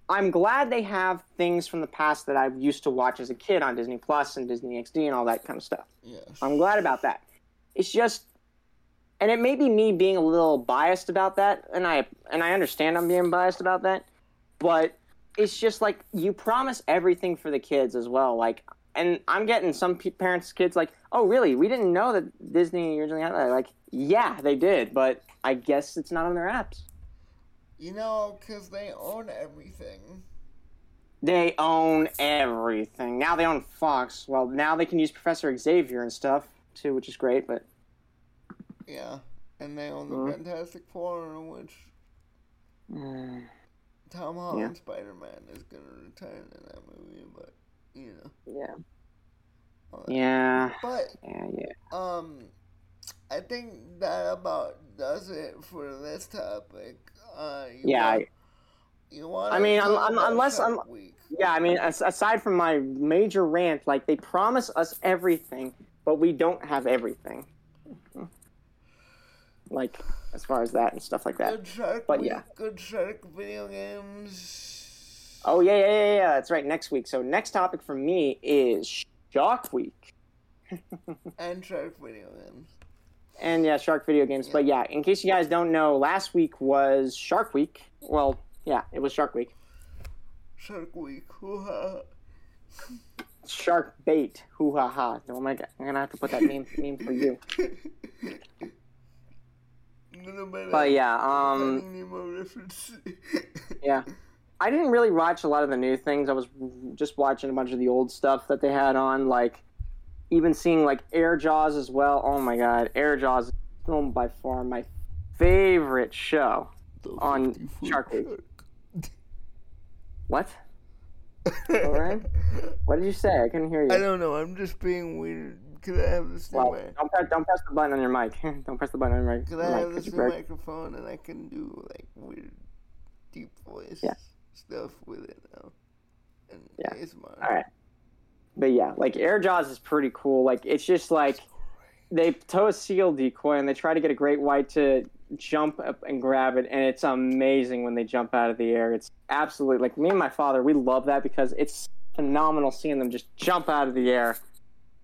I'm glad they have things from the past that I used to watch as a kid on Disney Plus and Disney XD and all that kind of stuff. Yes. I'm glad about that. It's just and it may be me being a little biased about that and I and I understand I'm being biased about that, but it's just like you promise everything for the kids as well like and I'm getting some parents kids like, "Oh, really? We didn't know that Disney originally had that." Like, yeah, they did, but I guess it's not on their apps. You know, because they own everything. They own everything. Now they own Fox. Well, now they can use Professor Xavier and stuff too, which is great. But Yeah. And they own the Mhm. Fantastic Four, which mm, Tom Holland Spider Man is going to return in that movie, but, you know. yeah, yeah, But, yeah, yeah. um, I think that about does it for this topic. Uh, you Yeah, Want, you want I mean, un- un- unless- un- Week. Yeah, I mean, as- aside from my major rant, like they promise us everything, but we don't have everything. Like as far as that and stuff like that. Good Shark But Week, yeah. Good Shark video games. Oh yeah, yeah, yeah, yeah. That's right. Next week. So next topic for me is Shark Week. And Shark video games. And yeah, Shark video games. But yeah, in case you guys don't know, last week was Shark Week. Well, yeah, it was Shark Week. Shark Week. Hoo-ha. Shark bait. Hoo ha ha. Oh my god, I'm gonna have to put that meme meme for you. But yeah, um, Finding Nemo reference. yeah. I didn't really watch a lot of the new things. I was just watching a bunch of the old stuff that they had on, like even seeing like Air Jaws as well. Oh my god, Air Jaws is still by far my favorite show. On Shark Week. What? Alright. What did you say? I couldn't hear you. I don't know. I'm just being weird. Could I have this new Well, mic? don't press, don't press the button on your mic. don't press the button on your mic. Could I mic, this new microphone and I can do like weird, deep voice Yeah. stuff with it now? And Yeah. ASMR. All right. But yeah, like Air Jaws is pretty cool. Like it's just like they tow a seal decoy and they try to get a great white to jump up and grab it, and it's amazing when they jump out of the air. It's absolutely like me and my father. We love that because it's phenomenal seeing them just jump out of the air.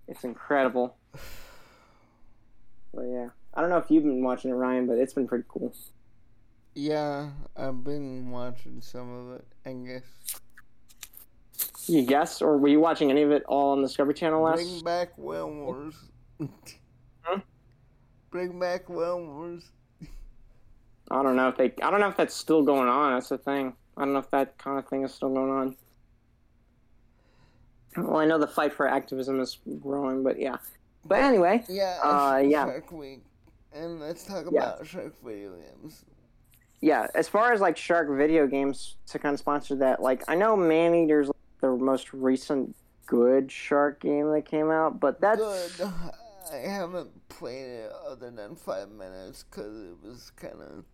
It's incredible. But yeah, I don't know if you've been watching it, Ryan, but it's been pretty cool. Yeah, I've been watching some of it. I guess. You guess, or were you watching any of it all on the Discovery Channel last? Bring back Whale Wars. Huh? Bring back Whale Wars. I don't know if they. I don't know if that's still going on. That's the thing. I don't know if that kind of thing is still going on. Well, I know the fight for activism is growing, but yeah. But anyway, Yeah, Uh, yeah. Shark Week. And let's talk Yeah. about Shark video games. yeah. As far as like Shark video games to kind of sponsor that, like I know Maneater's most recent good Shark game that came out, but that's Good. I haven't played it other than five minutes because it was kind of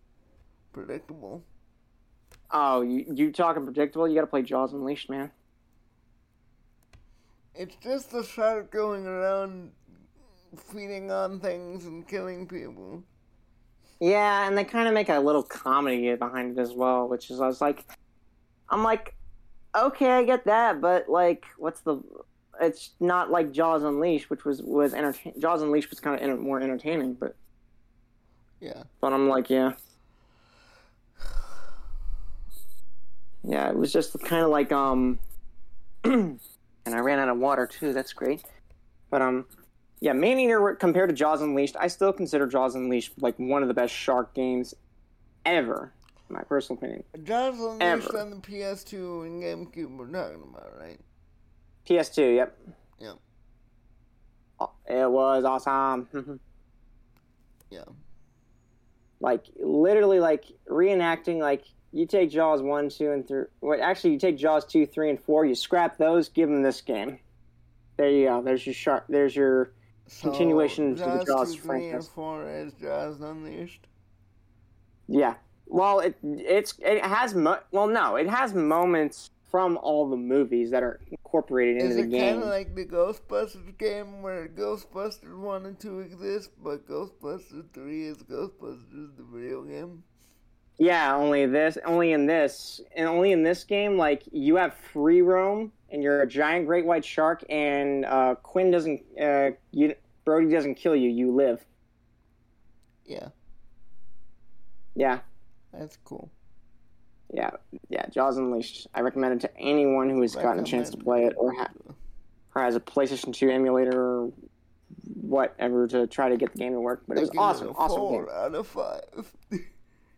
predictable. Oh, you you talking predictable? You got to play Jaws Unleashed, man. It's just the shark going around feeding on things and killing people. Yeah, and they kind of make a little comedy behind it as well, which is I was like, I'm like, okay, I get that, but like, what's the? It's not like Jaws Unleashed, which was was entertain. Jaws Unleashed was kind of enter- more entertaining, but Yeah. but I'm like, yeah, yeah, it was just kind of like um, and I ran out of water too. That's great, but um, yeah, Maneater compared to Jaws Unleashed, I still consider Jaws Unleashed like one of the best shark games ever, my personal opinion. Jaws Unleashed Ever. on the PS2 and GameCube we're talking about, right? PS2, yep. Yep. Oh, It was awesome. Mm-hmm. Yeah. like literally like reenacting like you take Jaws one, two, and three. Well, actually, you take Jaws two, three, and four. You scrap those. Give them this game. There you go. There's your sharp. There's your Continuation so, to the Jaws 2, 3, and franchise. 4 is Jaws Unleashed. yeah. Well, it it's it has mo- well no, it has moments from all the movies that are incorporated into Is the it game. kind of like the Ghostbusters game where Ghostbusters 1 and 2 exist, but Ghostbusters 3 is Ghostbusters the video game? Yeah, only this, only in this, and only in this game, like you have free roam, and you're a giant great white shark, and uh, Quint doesn't, uh, you, Brody doesn't kill you, you live. Yeah, Yeah, that's cool. yeah, yeah. Jaws Unleashed. I recommend it to anyone who has gotten a chance to play it or, ha- or has a PlayStation 2 emulator or whatever to try to get the game to work. But it was awesome, a awesome game. Four out of five.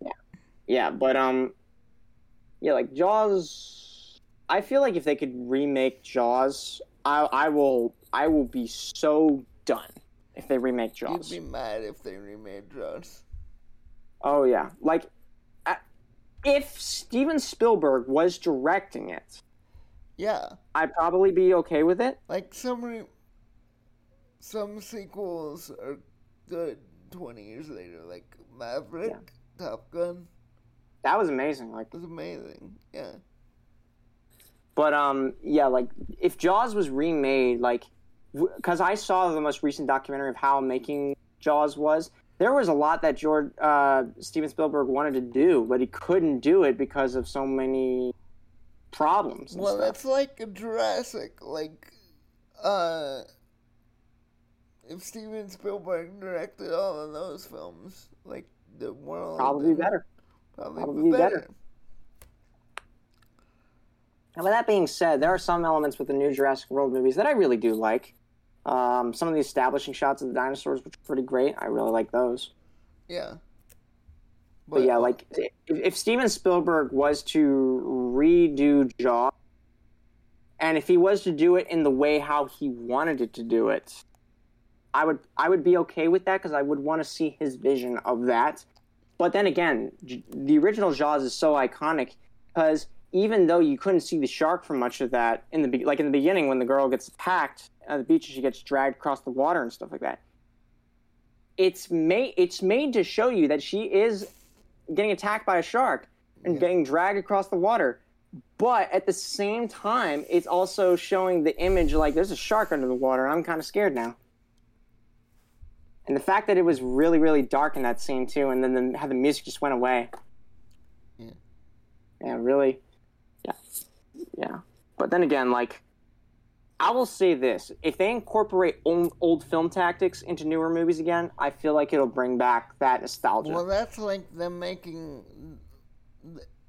Yeah, yeah. but um, yeah, like Jaws. I feel like if they could remake Jaws, I I will I will be so done if they remake Jaws. You'd be mad if they remade Jaws. Oh yeah, like if Steven Spielberg was directing it, Yeah, I'd probably be okay with it. like some re- some sequels are good twenty years later, like Maverick, Top Gun That was amazing. Like, was amazing. Yeah, but um, yeah, like if Jaws was remade, like, because I saw the most recent documentary of how making Jaws was. There was a lot that George uh, Steven Spielberg wanted to do, but he couldn't do it because of so many problems. Well, stuff. that's like a Jurassic. Like, uh, if Steven Spielberg directed all of those films, like the world, probably better. Probably, Probably better. better. And with that being said, there are some elements with the new Jurassic World movies that I really do like. Um, some of the establishing shots of the dinosaurs, which are pretty great. I really like those. Yeah. But, yeah, like if, if Steven Spielberg was to redo Jaws, and if he was to do it in the way how he wanted it to do it, I would I would be okay with that because I would want to see his vision of that. But then again, J- the original Jaws is so iconic because even though you couldn't see the shark for much of that in the be- like in the beginning when the girl gets attacked at the beach and she gets dragged across the water and stuff like that, it's made it's made to show you that she is getting attacked by a shark and Yeah. getting dragged across the water. But at the same time, it's also showing the image like there's a shark under the water. I'm kind of scared now. And the fact that it was really, really dark in that scene too, and then the, how the music just went away. Yeah. Yeah, really. Yeah. Yeah. But then again, like, I will say this: if they incorporate old, old film tactics into newer movies again, I feel like it'll bring back that nostalgia. Well, that's like them making.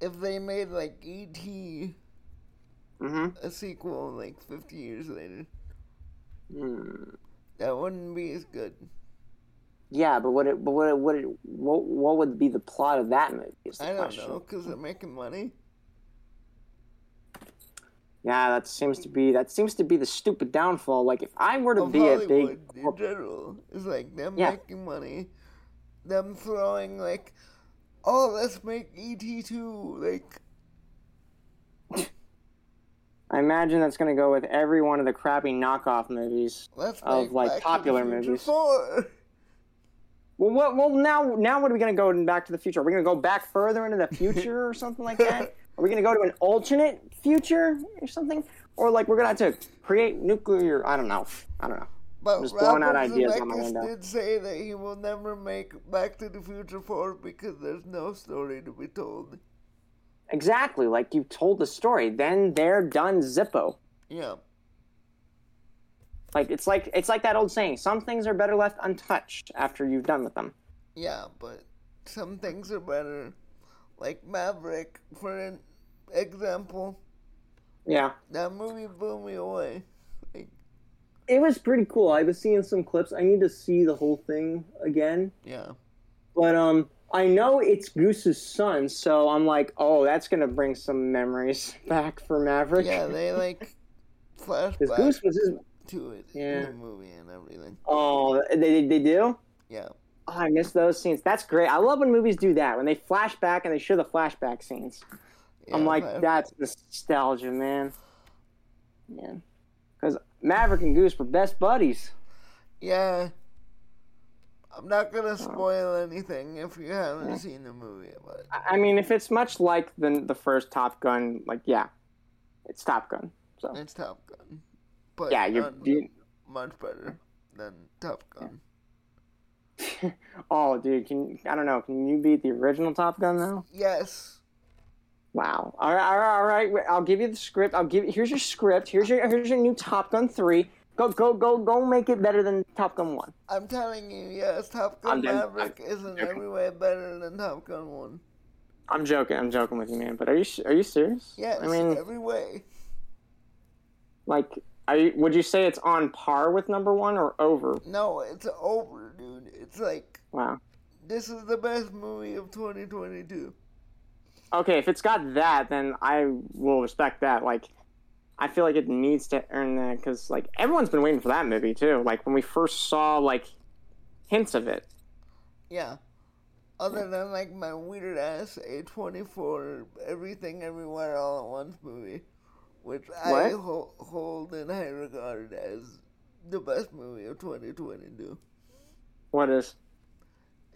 If they made like E.T. hmm a sequel like 50 years later, Mm. that wouldn't be as good. Yeah, but what? It, but what? It, what? It, what? What would be the plot of that movie? I don't question. know, because they're making money. Yeah, that seems to be that seems to be the stupid downfall. Like, if I were to Of be a big, in corp- general. It's like them Yeah. making money, them throwing like, oh, let's make E.T. 2. Like, I imagine that's going to go with every one of the crappy knockoff movies. let's Of, like, Back popular movies. 4. Well, what, well, now, now, what are we gonna go in Back to the Future? Are we gonna go back further into the future or something like that? Are we gonna go to an alternate future or something? Or like we're gonna have to create nuclear? I don't know. I don't know. But Just blowing out Robert ideas on my window. did say that he will never make Back to the Future 4 because there's no story to be told. Exactly. Like you told the story, then they're done. Zippo. Yeah. Like it's like it's like that old saying: some things are better left untouched after you've done with them. Yeah, but some things are better. Like Maverick, for an example. Yeah. That movie blew me away. Like, It was pretty cool. I was seeing some clips. I need to see the whole thing again. yeah. But um, I know it's Goose's son, so I'm like, oh, that's gonna bring some memories back for Maverick. Yeah, they like flash Because back Goose was his. to it Yeah. in the movie and everything. Oh, they they do. Yeah. Oh, I miss those scenes. That's great. I love when movies do that when they flash back and they show the flashback scenes. I'm like, that's nostalgia, man. Yeah, because Maverick and Goose were best buddies. Yeah. I'm not gonna oh. spoil anything if you haven't seen the movie, but I mean, if it's much like the the first Top Gun, like yeah, it's Top Gun. So it's Top Gun. But yeah, you're. not You, much better than Top Gun. oh, dude, can I don't know? Can you beat the original Top Gun though? Yes. Wow. All right, all right, all right. I'll give you the script. I'll give. Here's your script. Here's your here's your new Top Gun three. Go go go go! Make it better than Top Gun one. I'm telling you, yes, Top Gun I'm. Maverick is in every way better than Top Gun 1. I'm joking. I'm joking with you, man. But are you are you serious? Yes, I mean, every way. like, you, would you say it's on par with number one or over? No, it's over, dude. It's like, Wow. this is the best movie of 2022. Okay, if it's got that, then I will respect that. Like, I feel like it needs to earn that because, like, everyone's been waiting for that movie too. Like when we first saw like hints of it. Yeah. Other than like my weird ass A24 Everything Everywhere All at Once movie, which I ho- hold in high regard as the best movie of 2022. What is?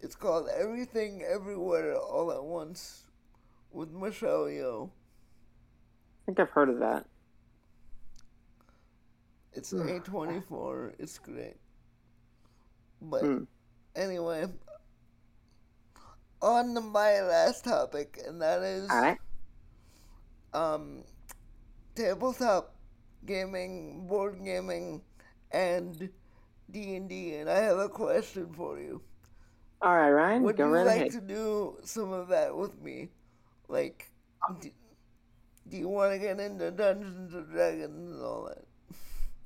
It's called Everything Everywhere All at Once with Michelle Yeoh. I think I've heard of that. It's A24. It's great. But Hmm. anyway, on to my last topic, and that is right. um, tabletop gaming, board gaming, and D and D. And I have a question for you. All right, Ryan. Would you right like ahead. to do some of that with me? Like, do, do you want to get into Dungeons and Dragons and all that?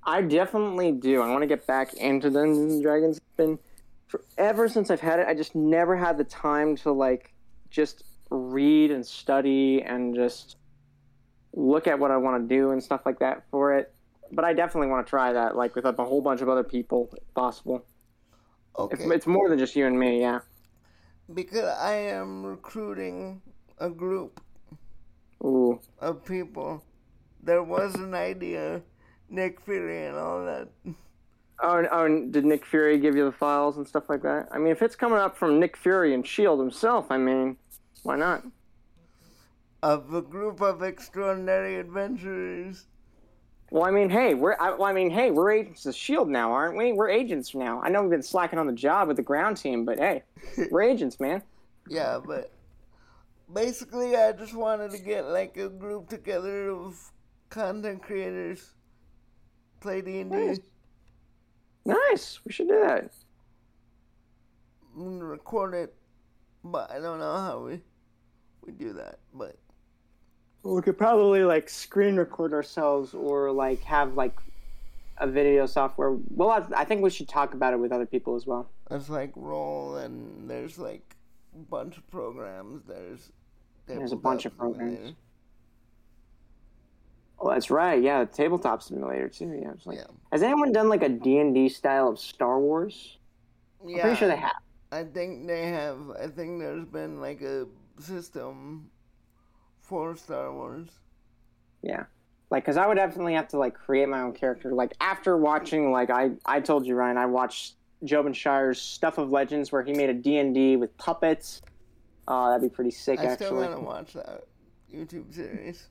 I definitely do. I want to get back into Dungeons and Dragons. It's been forever since I've had it. I just never had the time to like just read and study and just look at what I want to do and stuff like that for it. But I definitely want to try that, like with a whole bunch of other people, if possible. Okay. It's, it's more than just you and me, yeah. Because I am recruiting a group Ooh, of people. There was an idea, Nick Fury and all that. Oh, and, oh, and did Nick Fury give you the files and stuff like that? I mean, if it's coming up from Nick Fury and Shield himself, I mean, why not? Of a group of extraordinary adventurers. Well, I mean, hey, we're I, well, I mean, hey, we're agents of Shield now, aren't we? We're agents now. I know we've been slacking on the job with the ground team, but hey, we're agents, man. Yeah, but basically, I just wanted to get like a group together of content creators, play D and Nice. D, Nice. We should do that. and record it. But I don't know how we we do that. But We could probably like screen record ourselves or like have like a video software. Well, I, I think we should talk about it with other people as well. it's like roll, and there's like a bunch of programs. There's There's a bunch of programs. simulator. Oh, that's right. Yeah, tabletop simulator too. Yeah. Like, Yeah. Has anyone done like a D and D style of Star Wars? I'm Yeah, pretty sure they have. I think they have. I think there's been like a system for Star Wars. Yeah. Like, cause I would definitely have to like create my own character. Like after watching, like I, I told you, Ryan, I watched Jobin Shire's Stuff of Legends, where he made a D and D with puppets. Uh, that'd be pretty sick, actually. I still gotta watch that YouTube series.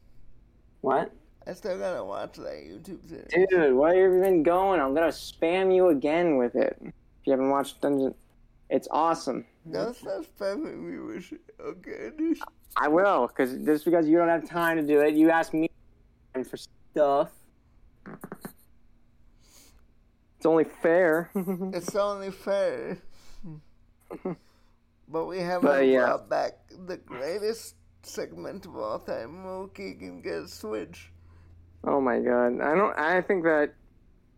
What? I still gotta watch that YouTube series. Dude, where have you been going? I'm gonna spam you again with it. If you haven't watched Dungeon, it's awesome. Don't stop spamming me with shit, okay? I will, because just because you don't have time to do it, you ask me for stuff. It's only fair. It's only fair. but we haven't But, yeah. brought back the greatest segment of all time. Mookie can get a switch. oh my god, I don't. I think that.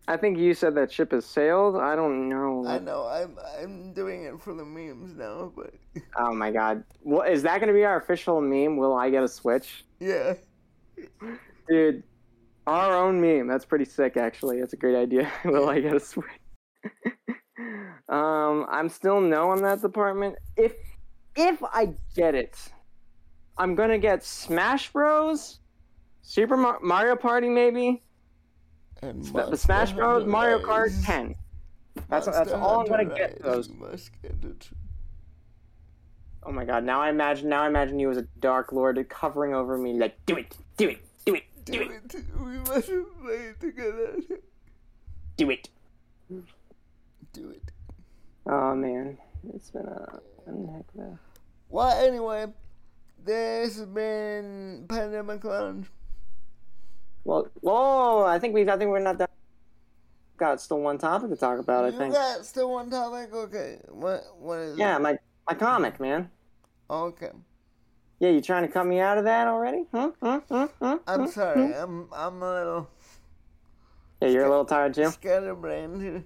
I think you said that ship has sailed. I don't know. I know I'm I'm doing it for the memes now, but Oh my god, what is that going to be our official meme? Will I get a switch, yeah. dude? Our own meme. That's pretty sick, actually. That's a great idea. Will I get a switch? um, I'm still no on that department. If if I get it, I'm gonna get Smash Bros, Super Mar- Mario Party, maybe. And The Smash Bros, Mario Kart 10. That's that's all I'm gonna get those. get. Oh my god! Now I imagine now I imagine you as a Dark Lord covering over me, like do it, do it, do it, do Do it, it. We must play it together. do it. Do it. Oh man, it's been a, a heck of a Well, anyway, this has been Pandemic Lounge. Well, whoa! I think we've. I think we're not done. Got still one topic to talk about. I you think. got still one topic? Okay. What? What is Yeah, it? my my comic, man. Okay. Yeah, you trying to cut me out of that already? Huh? Huh? Huh? Huh? I'm sorry. Huh? I'm I'm a little Yeah, you're a little tired too. scatterbrained here.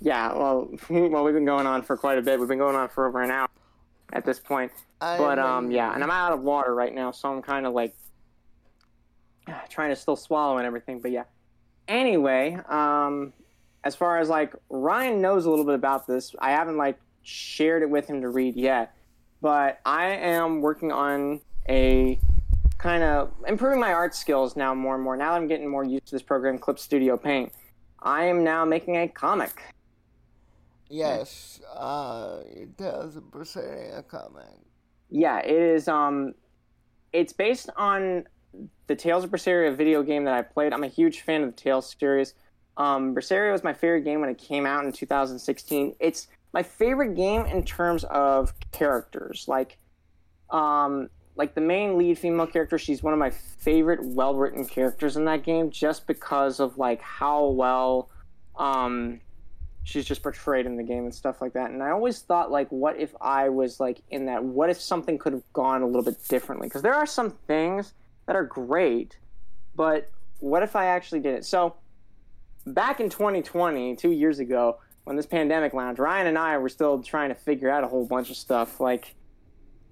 Yeah. Well, well, we've been going on for quite a bit. We've been going on for over an hour at this point. I But um, yeah, and I'm out of water right now, so I'm kind of like trying to still swallow and everything. But yeah. Anyway, um, as far as like Ryan knows a little bit about this, I haven't like shared it with him to read yet, but I am working on a kind of improving my art skills now more and more. Now that I'm getting more used to this program, Clip Studio Paint, I am now making a comic. Yes. Uh, it does a comic. Yeah, it is. Um, it's based on the Tales of Berseria video game that I played. I'm a huge fan of the Tales series. Um, Berseria was my favorite game when it came out in 2016. It's my favorite game in terms of characters. Like, um, like the main lead female character, she's one of my favorite well-written characters in that game, just because of like how well, um, she's just portrayed in the game and stuff like that. And I always thought, like, what if I was like in that? What if something could have gone a little bit differently? Because there are some things that are great, but what if I actually did it? So back in 2020, two years ago, when this pandemic lounge, Ryan and I were still trying to figure out a whole bunch of stuff. Like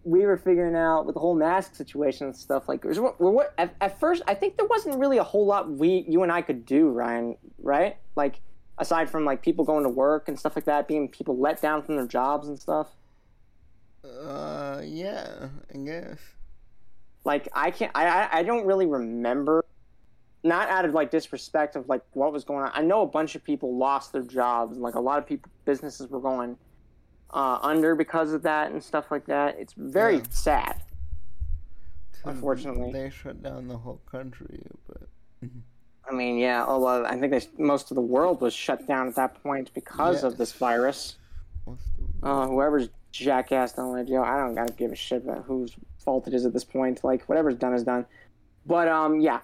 we were figuring out with the whole mask situation and stuff. Like, was what, what at, at first, I think there wasn't really a whole lot we, you and I, could do, Ryan. Right? Like aside from like people going to work and stuff like that, being people let down from their jobs and stuff. Uh, yeah, I guess. Like I can't, I, I, I don't really remember. Not out of like disrespect of like what was going on. I know a bunch of people lost their jobs. and Like a lot of people, businesses were going uh, under because of that and stuff like that. It's very Yeah. sad. Unfortunately. they shut down the whole country, but I mean, yeah. Oh, well, I think they, most of the world was shut down at that point because of this virus. most of Uh, whoever's jackass don't let you. I don't gotta give a shit about whose fault it is at this point. Like whatever's done is done. But um, yeah.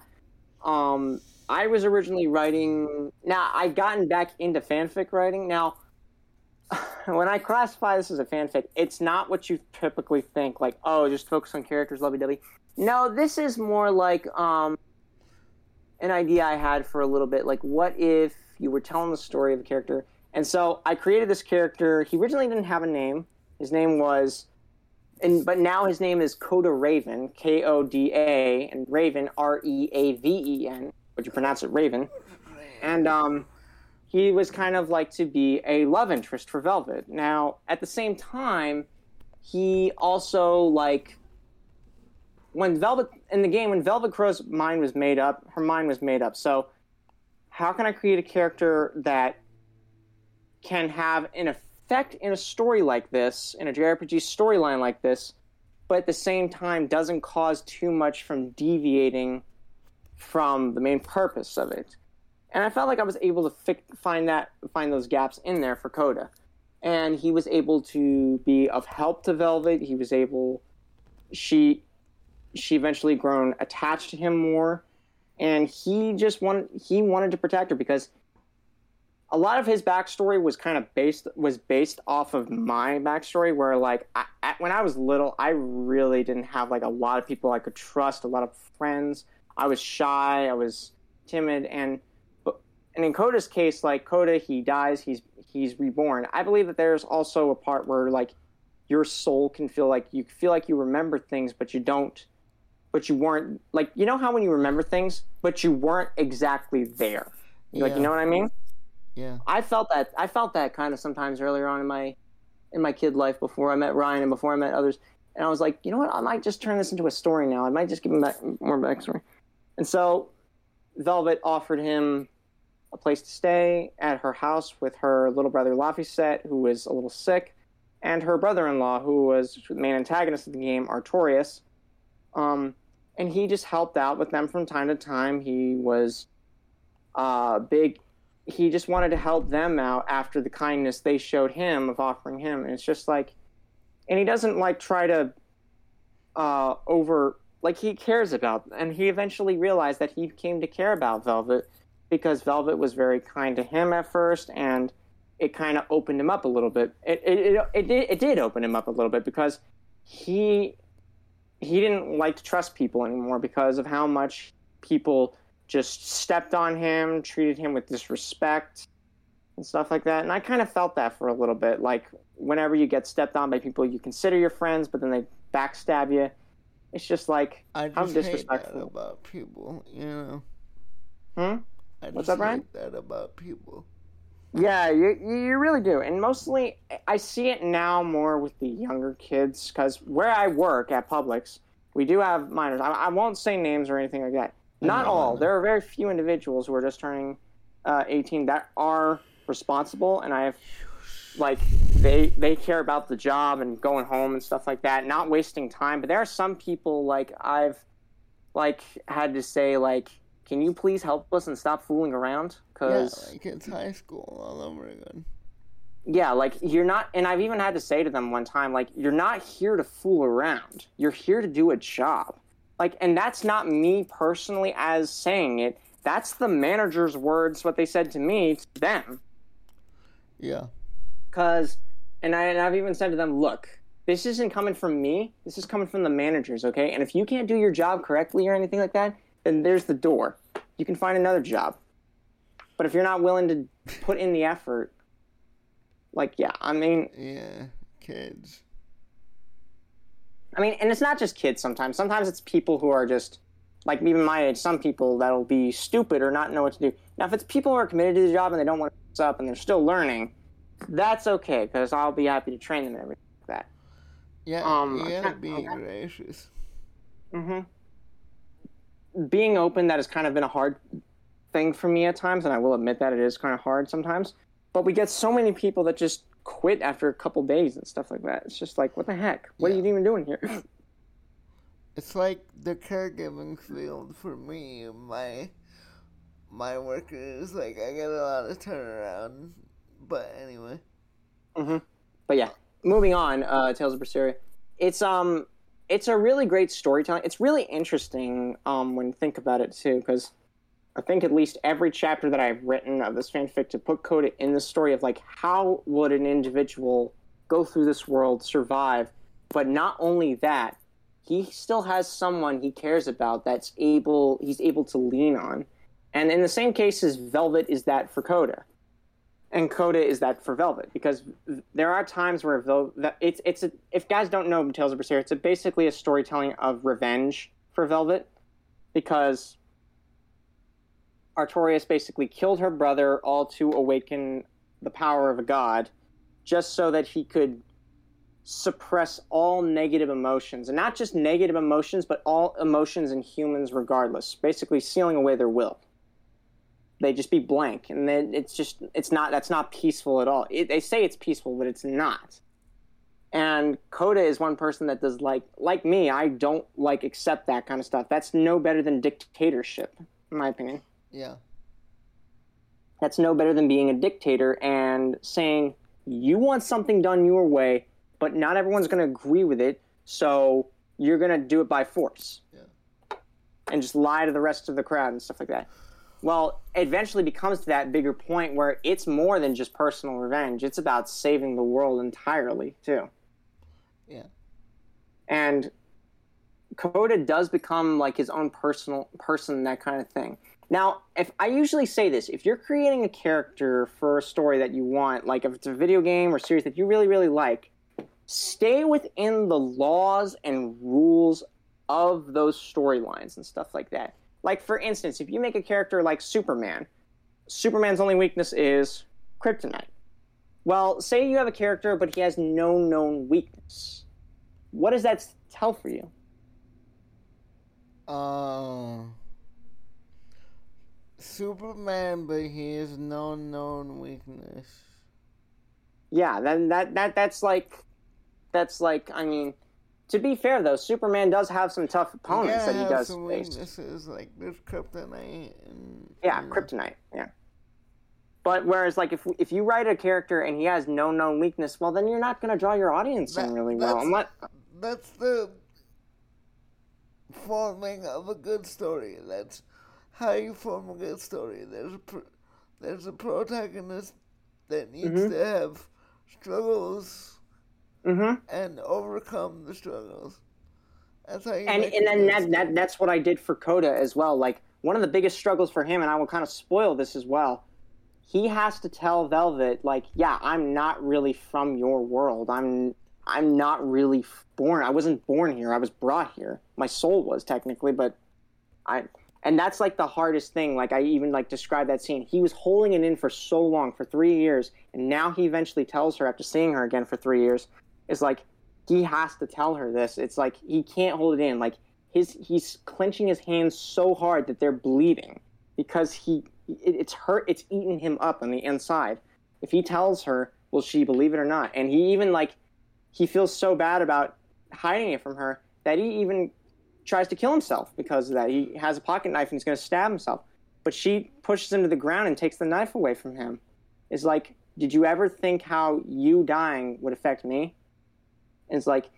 Um, I was originally writing. Now I've gotten back into fanfic writing. Now, when I classify this as a fanfic, it's not what you typically think. Like, oh, just focus on characters, lovey dovey. No, this is more like um, an idea I had for a little bit. Like, what if you were telling the story of a character? And so I created this character. He originally didn't have a name. His name was, and but now his name is Koda Reaven, K O D A, and Reaven R E A V E N. Would you pronounce it Raven? And um, he was kind of like to be a love interest for Velvet. Now, at the same time, he also like when Velvet in the game when Velvet Crowe's mind was made up, her mind was made up. So, how can I create a character that can have an effect in a story like this, in a JRPG storyline like this, but at the same time doesn't cause too much from deviating from the main purpose of it. And I felt like I was able to fi- find that find those gaps in there for Koda. And he was able to be of help to Velvet. He was able she she eventually grown attached to him more and he just wanted he wanted to protect her because a lot of his backstory was kind of based was based off of my backstory where like I, I, when i was little i really didn't have like a lot of people i could trust a lot of friends. I was shy i was timid and and in Koda's case like coda he dies he's he's reborn. I believe that there's also a part where like your soul can feel like you feel like you remember things but you don't but you weren't like you know how when you remember things but you weren't exactly there. Yeah. like you know what i mean yeah i felt that i felt that kind of sometimes earlier on in my in my kid life before i met ryan and before i met others and i was like you know what i might just turn this into a story now i might just give him back more backstory and so velvet offered him a place to stay at her house with her little brother Laphicet, who was a little sick, and her brother-in-law, who was the main antagonist of the game, Artorius. Um, and he just helped out with them from time to time. He was uh, big. He just wanted to help them out after the kindness they showed him of offering him. And it's just like, and he doesn't like try to uh, over like he cares about. And he eventually realized that he came to care about Velvet because Velvet was very kind to him at first, and it kind of opened him up a little bit. It it, it it did it did open him up a little bit because he he didn't like to trust people anymore because of how much people just stepped on him, treated him with disrespect and stuff like that. And I kind of felt that for a little bit. Like whenever you get stepped on by people you consider your friends, but then they backstab you, it's just like I just how disrespectful about people, you know. Hmm. I What's up, Ryan? That about people. Yeah, you you really do, and mostly I see it now more with the younger kids because where I work at Publix, we do have minors. I, I won't say names or anything like that. Not all. There are very few individuals who are just turning uh, 18 that are responsible, and I have like they they care about the job and going home and stuff like that, not wasting time. But there are some people like I've like had to say like can you please help us and stop fooling around? Cause yeah, like it's high school all over again. Yeah, like you're not, and I've even had to say to them one time, like you're not here to fool around. You're here to do a job. Like, and that's not me personally as saying it. That's the manager's words, what they said to me to them. Yeah. Cause, and, I, and I've even said to them, look, this isn't coming from me. This is coming from the managers, okay? And if you can't do your job correctly or anything like that, then there's the door. You can find another job. But if you're not willing to put in the effort, like, yeah, I mean. Yeah, kids. I mean, and it's not just kids sometimes. Sometimes it's people who are just, like, even my age, some people that'll be stupid or not know what to do. Now, if it's people who are committed to the job and they don't want to mess up and they're still learning, that's okay, because I'll be happy to train them and everything like that. Yeah, um, you gotta be okay. gracious. Mm hmm being open that has kind of been a hard thing for me at times, and I will admit that it is kind of hard sometimes. But we get so many people that just quit after a couple days and stuff like that. It's just like, what the heck? What yeah. are you even doing here? it's like the caregiving field for me. My my work is like I get a lot of turnaround. But anyway. Mm-hmm. But yeah, moving on. Uh, Tales of Berseria. It's um it's a really great storytelling. It's really interesting um, when you think about it too, because I think at least every chapter that I've written of this fanfic to put Koda in the story of like how would an individual go through this world, survive, but not only that, he still has someone he cares about that's able he's able to lean on. And in the same case as Velvet is that for Koda. And Koda is that for Velvet because there are times where Velvet it's it's a, if guys don't know Tales of Berseria, it's a, basically a storytelling of revenge for Velvet. Because Artorius basically killed her brother all to awaken the power of a god just so that he could suppress all negative emotions and not just negative emotions but all emotions in humans regardless basically sealing away their will they just be blank, and then it's just it's not that's not peaceful at all. It, they say it's peaceful, but it's not. And Koda is one person that does like like me. I don't like accept that kind of stuff. That's no better than dictatorship, in my opinion. Yeah. That's no better than being a dictator and saying you want something done your way, but not everyone's going to agree with it. So you're going to do it by force. Yeah. And just lie to the rest of the crowd and stuff like that. Well, it eventually becomes to that bigger point where it's more than just personal revenge. It's about saving the world entirely, too. Yeah. And Koda does become like his own personal person, that kind of thing. Now, if I usually say this, if you're creating a character for a story that you want, like if it's a video game or series that you really, really like, stay within the laws and rules of those storylines and stuff like that. Like, for instance, if you make a character like Superman, Superman's only weakness is kryptonite. Well, say you have a character, but he has no known weakness. What does that tell for you? Um. Superman, but he has no known weakness. Yeah, then that that that's like that's like I mean, to be fair though, Superman does have some tough opponents that he does some face. weaknesses like there's kryptonite and Yeah, you know. kryptonite. Yeah. But whereas like if if you write a character and he has no known weakness, well then you're not going to draw your audience in really well. I'm not, That's the forming of a good story. That's how you form a good story. There's a pro- there's a protagonist that needs Mhm. to have struggles hmm and overcome the struggles. That's how you and make and a then that, that that's what I did for Koda as well. Like one of the biggest struggles for him, and I will kind of spoil this as well. He has to tell Velvet, like, yeah, I'm not really from your world. I'm I'm not really born. I wasn't born here. I was brought here. My soul was technically, but I and that's like the hardest thing. Like I even like described that scene. He was holding it in for so long, for three years, and now he eventually tells her after seeing her again for three years, is like he has to tell her this. It's like he can't hold it in. Like his he's clenching his hands so hard that they're bleeding because he it, it's hurt. It's eating him up on the inside. If he tells her, will she believe it or not? And he even like he feels so bad about hiding it from her that he even tries to kill himself because of that. He has a pocket knife and he's going to stab himself. But she pushes him to the ground and takes the knife away from him. Is like, did you ever think how you dying would affect me? And it's like,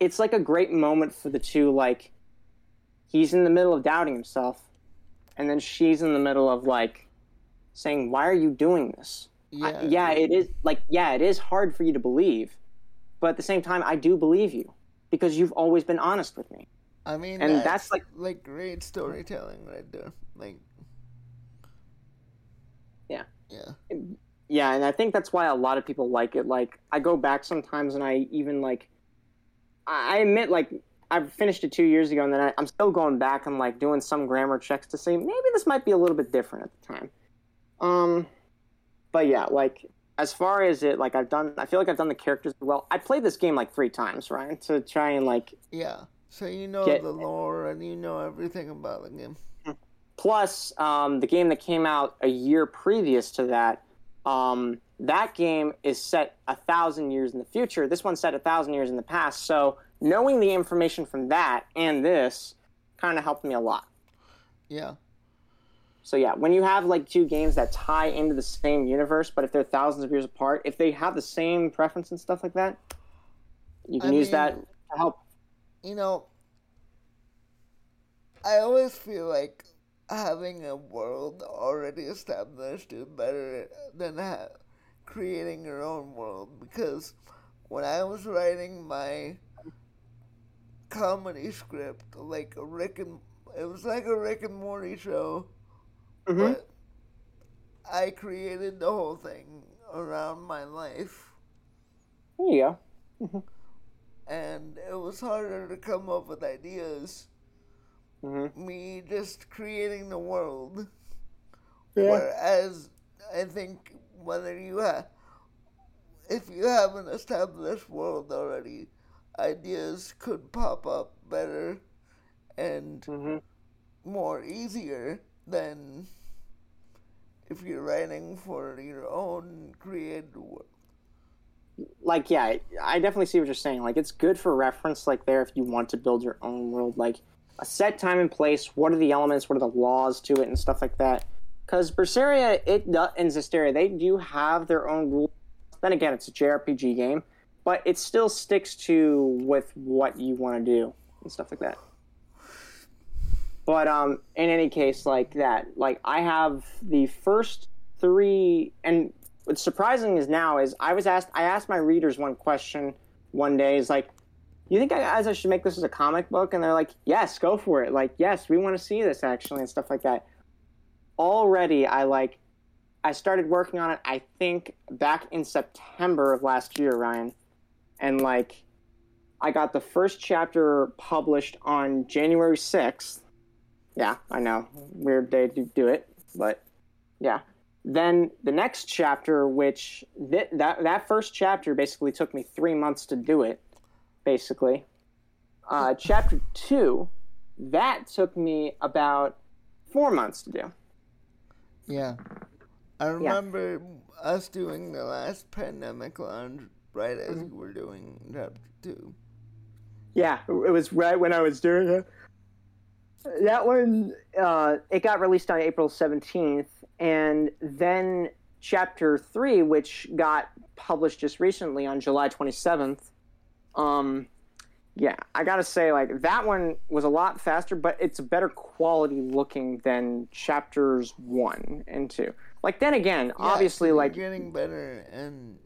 it's like a great moment for the two. Like, he's in the middle of doubting himself, and then she's in the middle of like saying, "Why are you doing this?" I- yeah, yeah, it is like yeah, it is hard for you to believe, but at the same time, I do believe you because you've always been honest with me. I mean, and that's, that's like- like great storytelling right there. Like, Yeah. yeah, Yeah, and I think that's why a lot of people like it. Like I go back sometimes, and I even like, I admit like I finished it two years ago, and then I, I'm still going back and like doing some grammar checks to see maybe this might be a little bit different at the time. Um, but yeah, like as far as it, like I've done, I feel like I've done the characters well. I played this game like three times, right, to try and like yeah. So you know Get- the lore and you know everything about the game. Plus, um, the game that came out a year previous to that, um, that game is set a thousand years in the future. This one's set a thousand years in the past. So knowing the information from that and this kind of helped me a lot. Yeah, So yeah, when you have like two games that tie into the same universe, but if they're thousands of years apart, if they have the same preference and stuff like that, you can I use mean- that to help. You know, I always feel like having a world already established is better than ha- creating your own world because when I was writing my comedy script, like a Rick and it was like a Rick and Morty show, Mhm. but I created the whole thing around my life go. And it was harder to come up with ideas hmm me just creating the world. Yeah. Whereas I think whether you have, if you have an established world already, ideas could pop up better and hmm more easier than if you're writing for your own created work. Like, yeah, I definitely see what you're saying. Like, it's good for reference, like, there if you want to build your own world. Like, a set time and place, what are the elements, what are the laws to it, and stuff like that. Because Berseria it, and Zestiria, they do have their own rules. Then again, it's a JRPG game, but it still sticks to with what you want to do and stuff like that. But um, in any case, like that, like I have the first three, and what's surprising is now is I was asked, I asked my readers one question one day, is like, you think guys I should make this as a comic book? And they're like, yes, go for it. Like, yes, we want to see this actually and stuff like that. Already, I like, I started working on it. I think back in September of last year, Ryan, and like, I got the first chapter published on January sixth yeah, I know. Weird day to do it, but yeah. Then the next chapter, which th- that that first chapter basically took me three months to do it, basically. Uh, chapter two, that took me about four months to do. Yeah, I remember yeah. us doing the last Pandemic Lounge right as mm-hmm. we were doing chapter two. Yeah, it was right when I was doing it that one uh, it got released on April 17th, and then chapter three, which got published just recently on July 27th. Um, yeah, I gotta say, like that one was a lot faster, but it's a better quality looking than chapters one and two. Like then again, yeah, obviously, like getting better and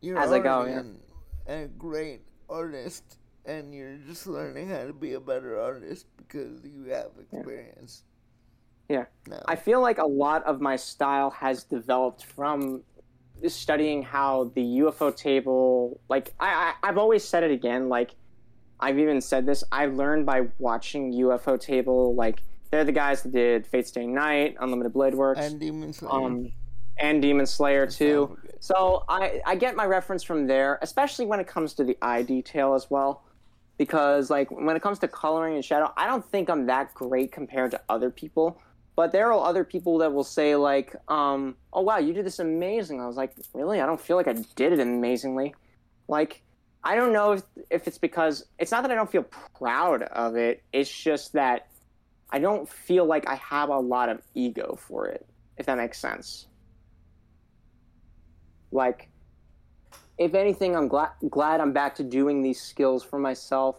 you're as I go, yeah. a great artist and you're just learning how to be a better artist because you have experience. Yeah. No. I feel like a lot of my style has developed from studying how the ufotable like I, I I've always said it again, like I've even said this, I learned by watching ufotable, like they're the guys that did Fate Stay Night, Unlimited Blade Works. And Demon Slayer. Um, and Demon Slayer too. So I, I get my reference from there, especially when it comes to the eye detail as well because like when it comes to coloring and shadow, I don't think I'm that great compared to other people. But there are other people that will say like, um, "Oh wow, you did this amazing." I was like, "Really? I don't feel like I did it amazingly." Like, I don't know if if it's because it's not that I don't feel proud of it. It's just that I don't feel like I have a lot of ego for it. If that makes sense. Like, if anything, I'm glad glad I'm back to doing these skills for myself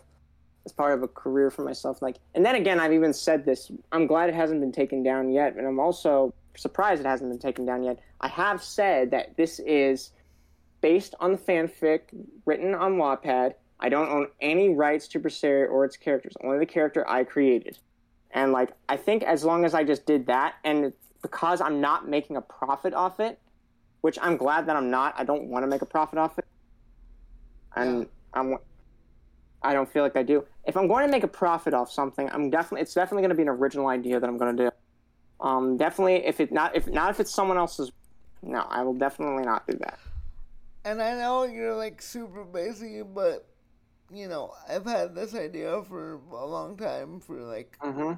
as part of a career for myself. Like, and then again, I've even said this. I'm glad it hasn't been taken down yet, and I'm also surprised it hasn't been taken down yet. I have said that this is based on the fanfic written on Wattpad. I don't own any rights to Berseria or its characters, only the character I created. And like, I think as long as I just did that, and because I'm not making a profit off it, which I'm glad that I'm not. I don't want to make a profit off it, and. I'm. I don't feel like I do. If I'm going to make a profit off something, I'm definitely. It's definitely going to be an original idea that I'm going to do. Um, definitely, if it not if not if it's someone else's, no, I will definitely not do that. And I know you're like super busy, but you know I've had this idea for a long time for like, mm-hmm.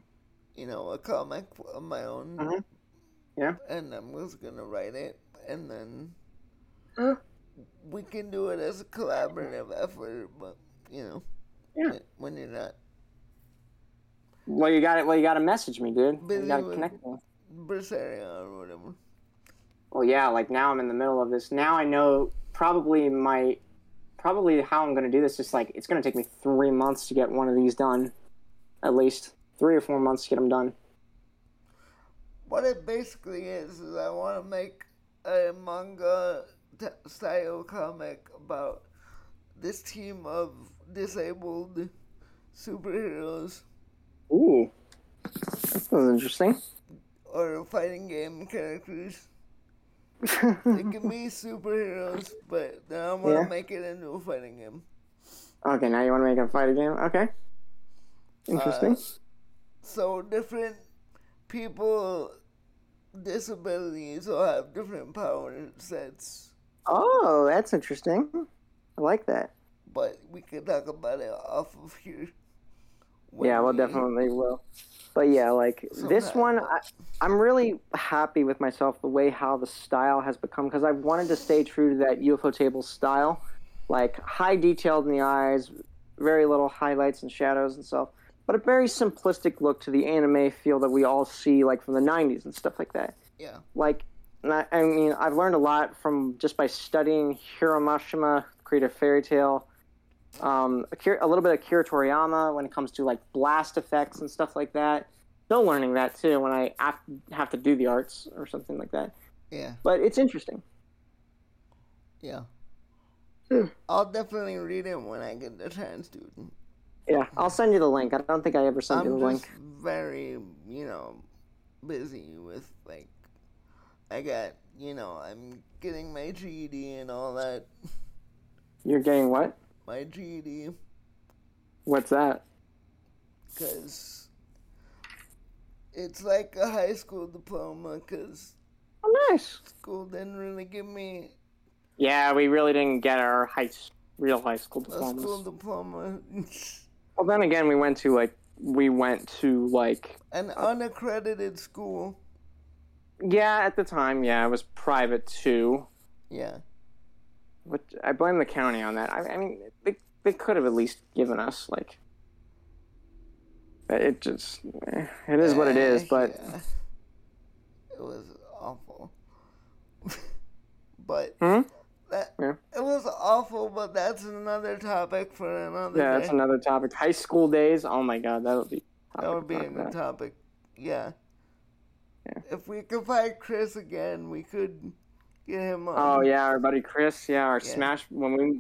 you know, a comic of my own. Mm-hmm. Yeah. And I was gonna write it and then we can do it as a collaborative effort. But you know, yeah. when you're not. Well, you got it. Well, you got to message me, dude. you got to connect me. Berseria or whatever. Well, yeah. Like now, I'm in the middle of this. Now I know probably my probably how I'm going to do this Just like it's going to take me three months to get one of these done, at least three or four months to get them done. What it basically is is I want to make a manga style comic about this team of disabled superheroes. Ooh, that sounds interesting. Or fighting game characters. they can be superheroes, but now I want to yeah. make it into a fighting game. Okay, now you want to make a fighting game? Okay. Interesting. Uh, so different people disabilities will have different power sets. Oh, that's interesting. I like that. But we can talk about it off of here. Yeah, well, we, definitely will. But yeah, like So this bad. one, I, I'm really happy with myself the way how the style has become because I've wanted to stay true to that ufotable style, like high detailed in the eyes, very little highlights and shadows and stuff, but a very simplistic look to the anime feel that we all see like from the 90s and stuff like that. Yeah. Like, I, I mean, I've learned a lot from just by studying Hiro Mashima, creator Fairy Tail, um, Akira, a little bit of Kira Toriyama when it comes to like blast effects and stuff like that. Still learning that too when I have, have to do the arts or something like that. Yeah. But it's interesting. Yeah. Hmm. I'll definitely read it when I get the chance to. Yeah, I'll send you the link. I don't think I ever sent you I'm the just link. very, you know, busy with like, I got, you know, I'm getting my GED and all that. You're getting what? My GED, What's that? because it's like a high school diploma, because Oh, nice. school didn't really give me Yeah, we really didn't get our high, real high school a school diploma. Well, then again, we went to like we went to like An unaccredited school. yeah at the time yeah it was private too. Yeah. But I blame the county on that. I, I mean, they they could have at least given us like. It just eh, it is what it is, Eh, but yeah. it was awful. but Hmm? that Yeah. it was awful. But that's another topic for another yeah, day. that's another topic. High school days. Oh my god, that would be. that would be a good topic. Yeah. Yeah. If we could find Chris again, we could get him on. Oh yeah, our buddy Chris. Yeah, our Yeah. Smash when we,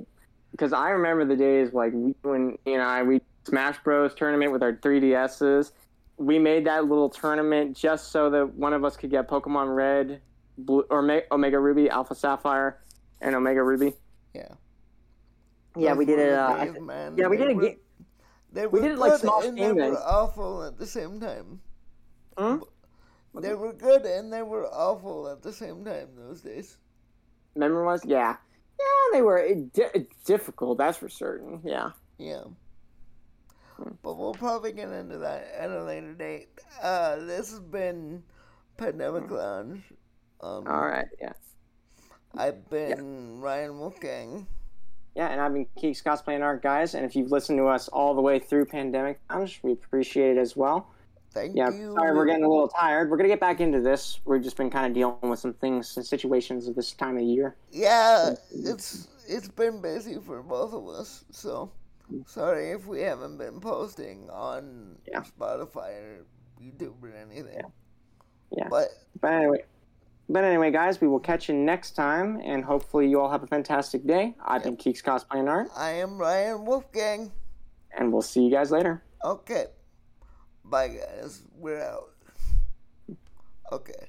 because I remember the days like we, when you and I we Smash Bros tournament with our 3DSs. We made that little tournament just so that one of us could get Pokemon Red, Blue, or Me- Omega Ruby, Alpha Sapphire, and Omega Ruby. Yeah. Yeah, we did it. Uh, man. yeah, we They did a were- we did it, like, small and they game were awful at the same time. Hmm? They were good and they were awful at the same time those days. Memory was yeah, yeah they were di- difficult. That's for certain. Yeah. Yeah. Hmm. But we'll probably get into that at a later date. Uh, this has been Pandemic Lounge. Um, Hmm. All right. Yeah. I've been Ryan Wolfgang. Yeah, and I've been Keeks Cosplay and Art, guys. And if you've listened to us all the way through Pandemic Lounge, we appreciate it as well. Thank Yeah, you. sorry we're getting a little tired. We're gonna get back into this. We've just been kind of dealing with some things and situations of this time of year. Yeah, mm-hmm. it's it's been busy for both of us. So sorry if we haven't been posting on Yeah. Spotify or YouTube or anything. Yeah. But But anyway, but anyway, guys, we will catch you next time, and hopefully you all have a fantastic day. I've been Keeks Cosplay and Art, I am Ryan Wolfgang. and we'll see you guys later. Okay. Bye guys. We're out. Okay.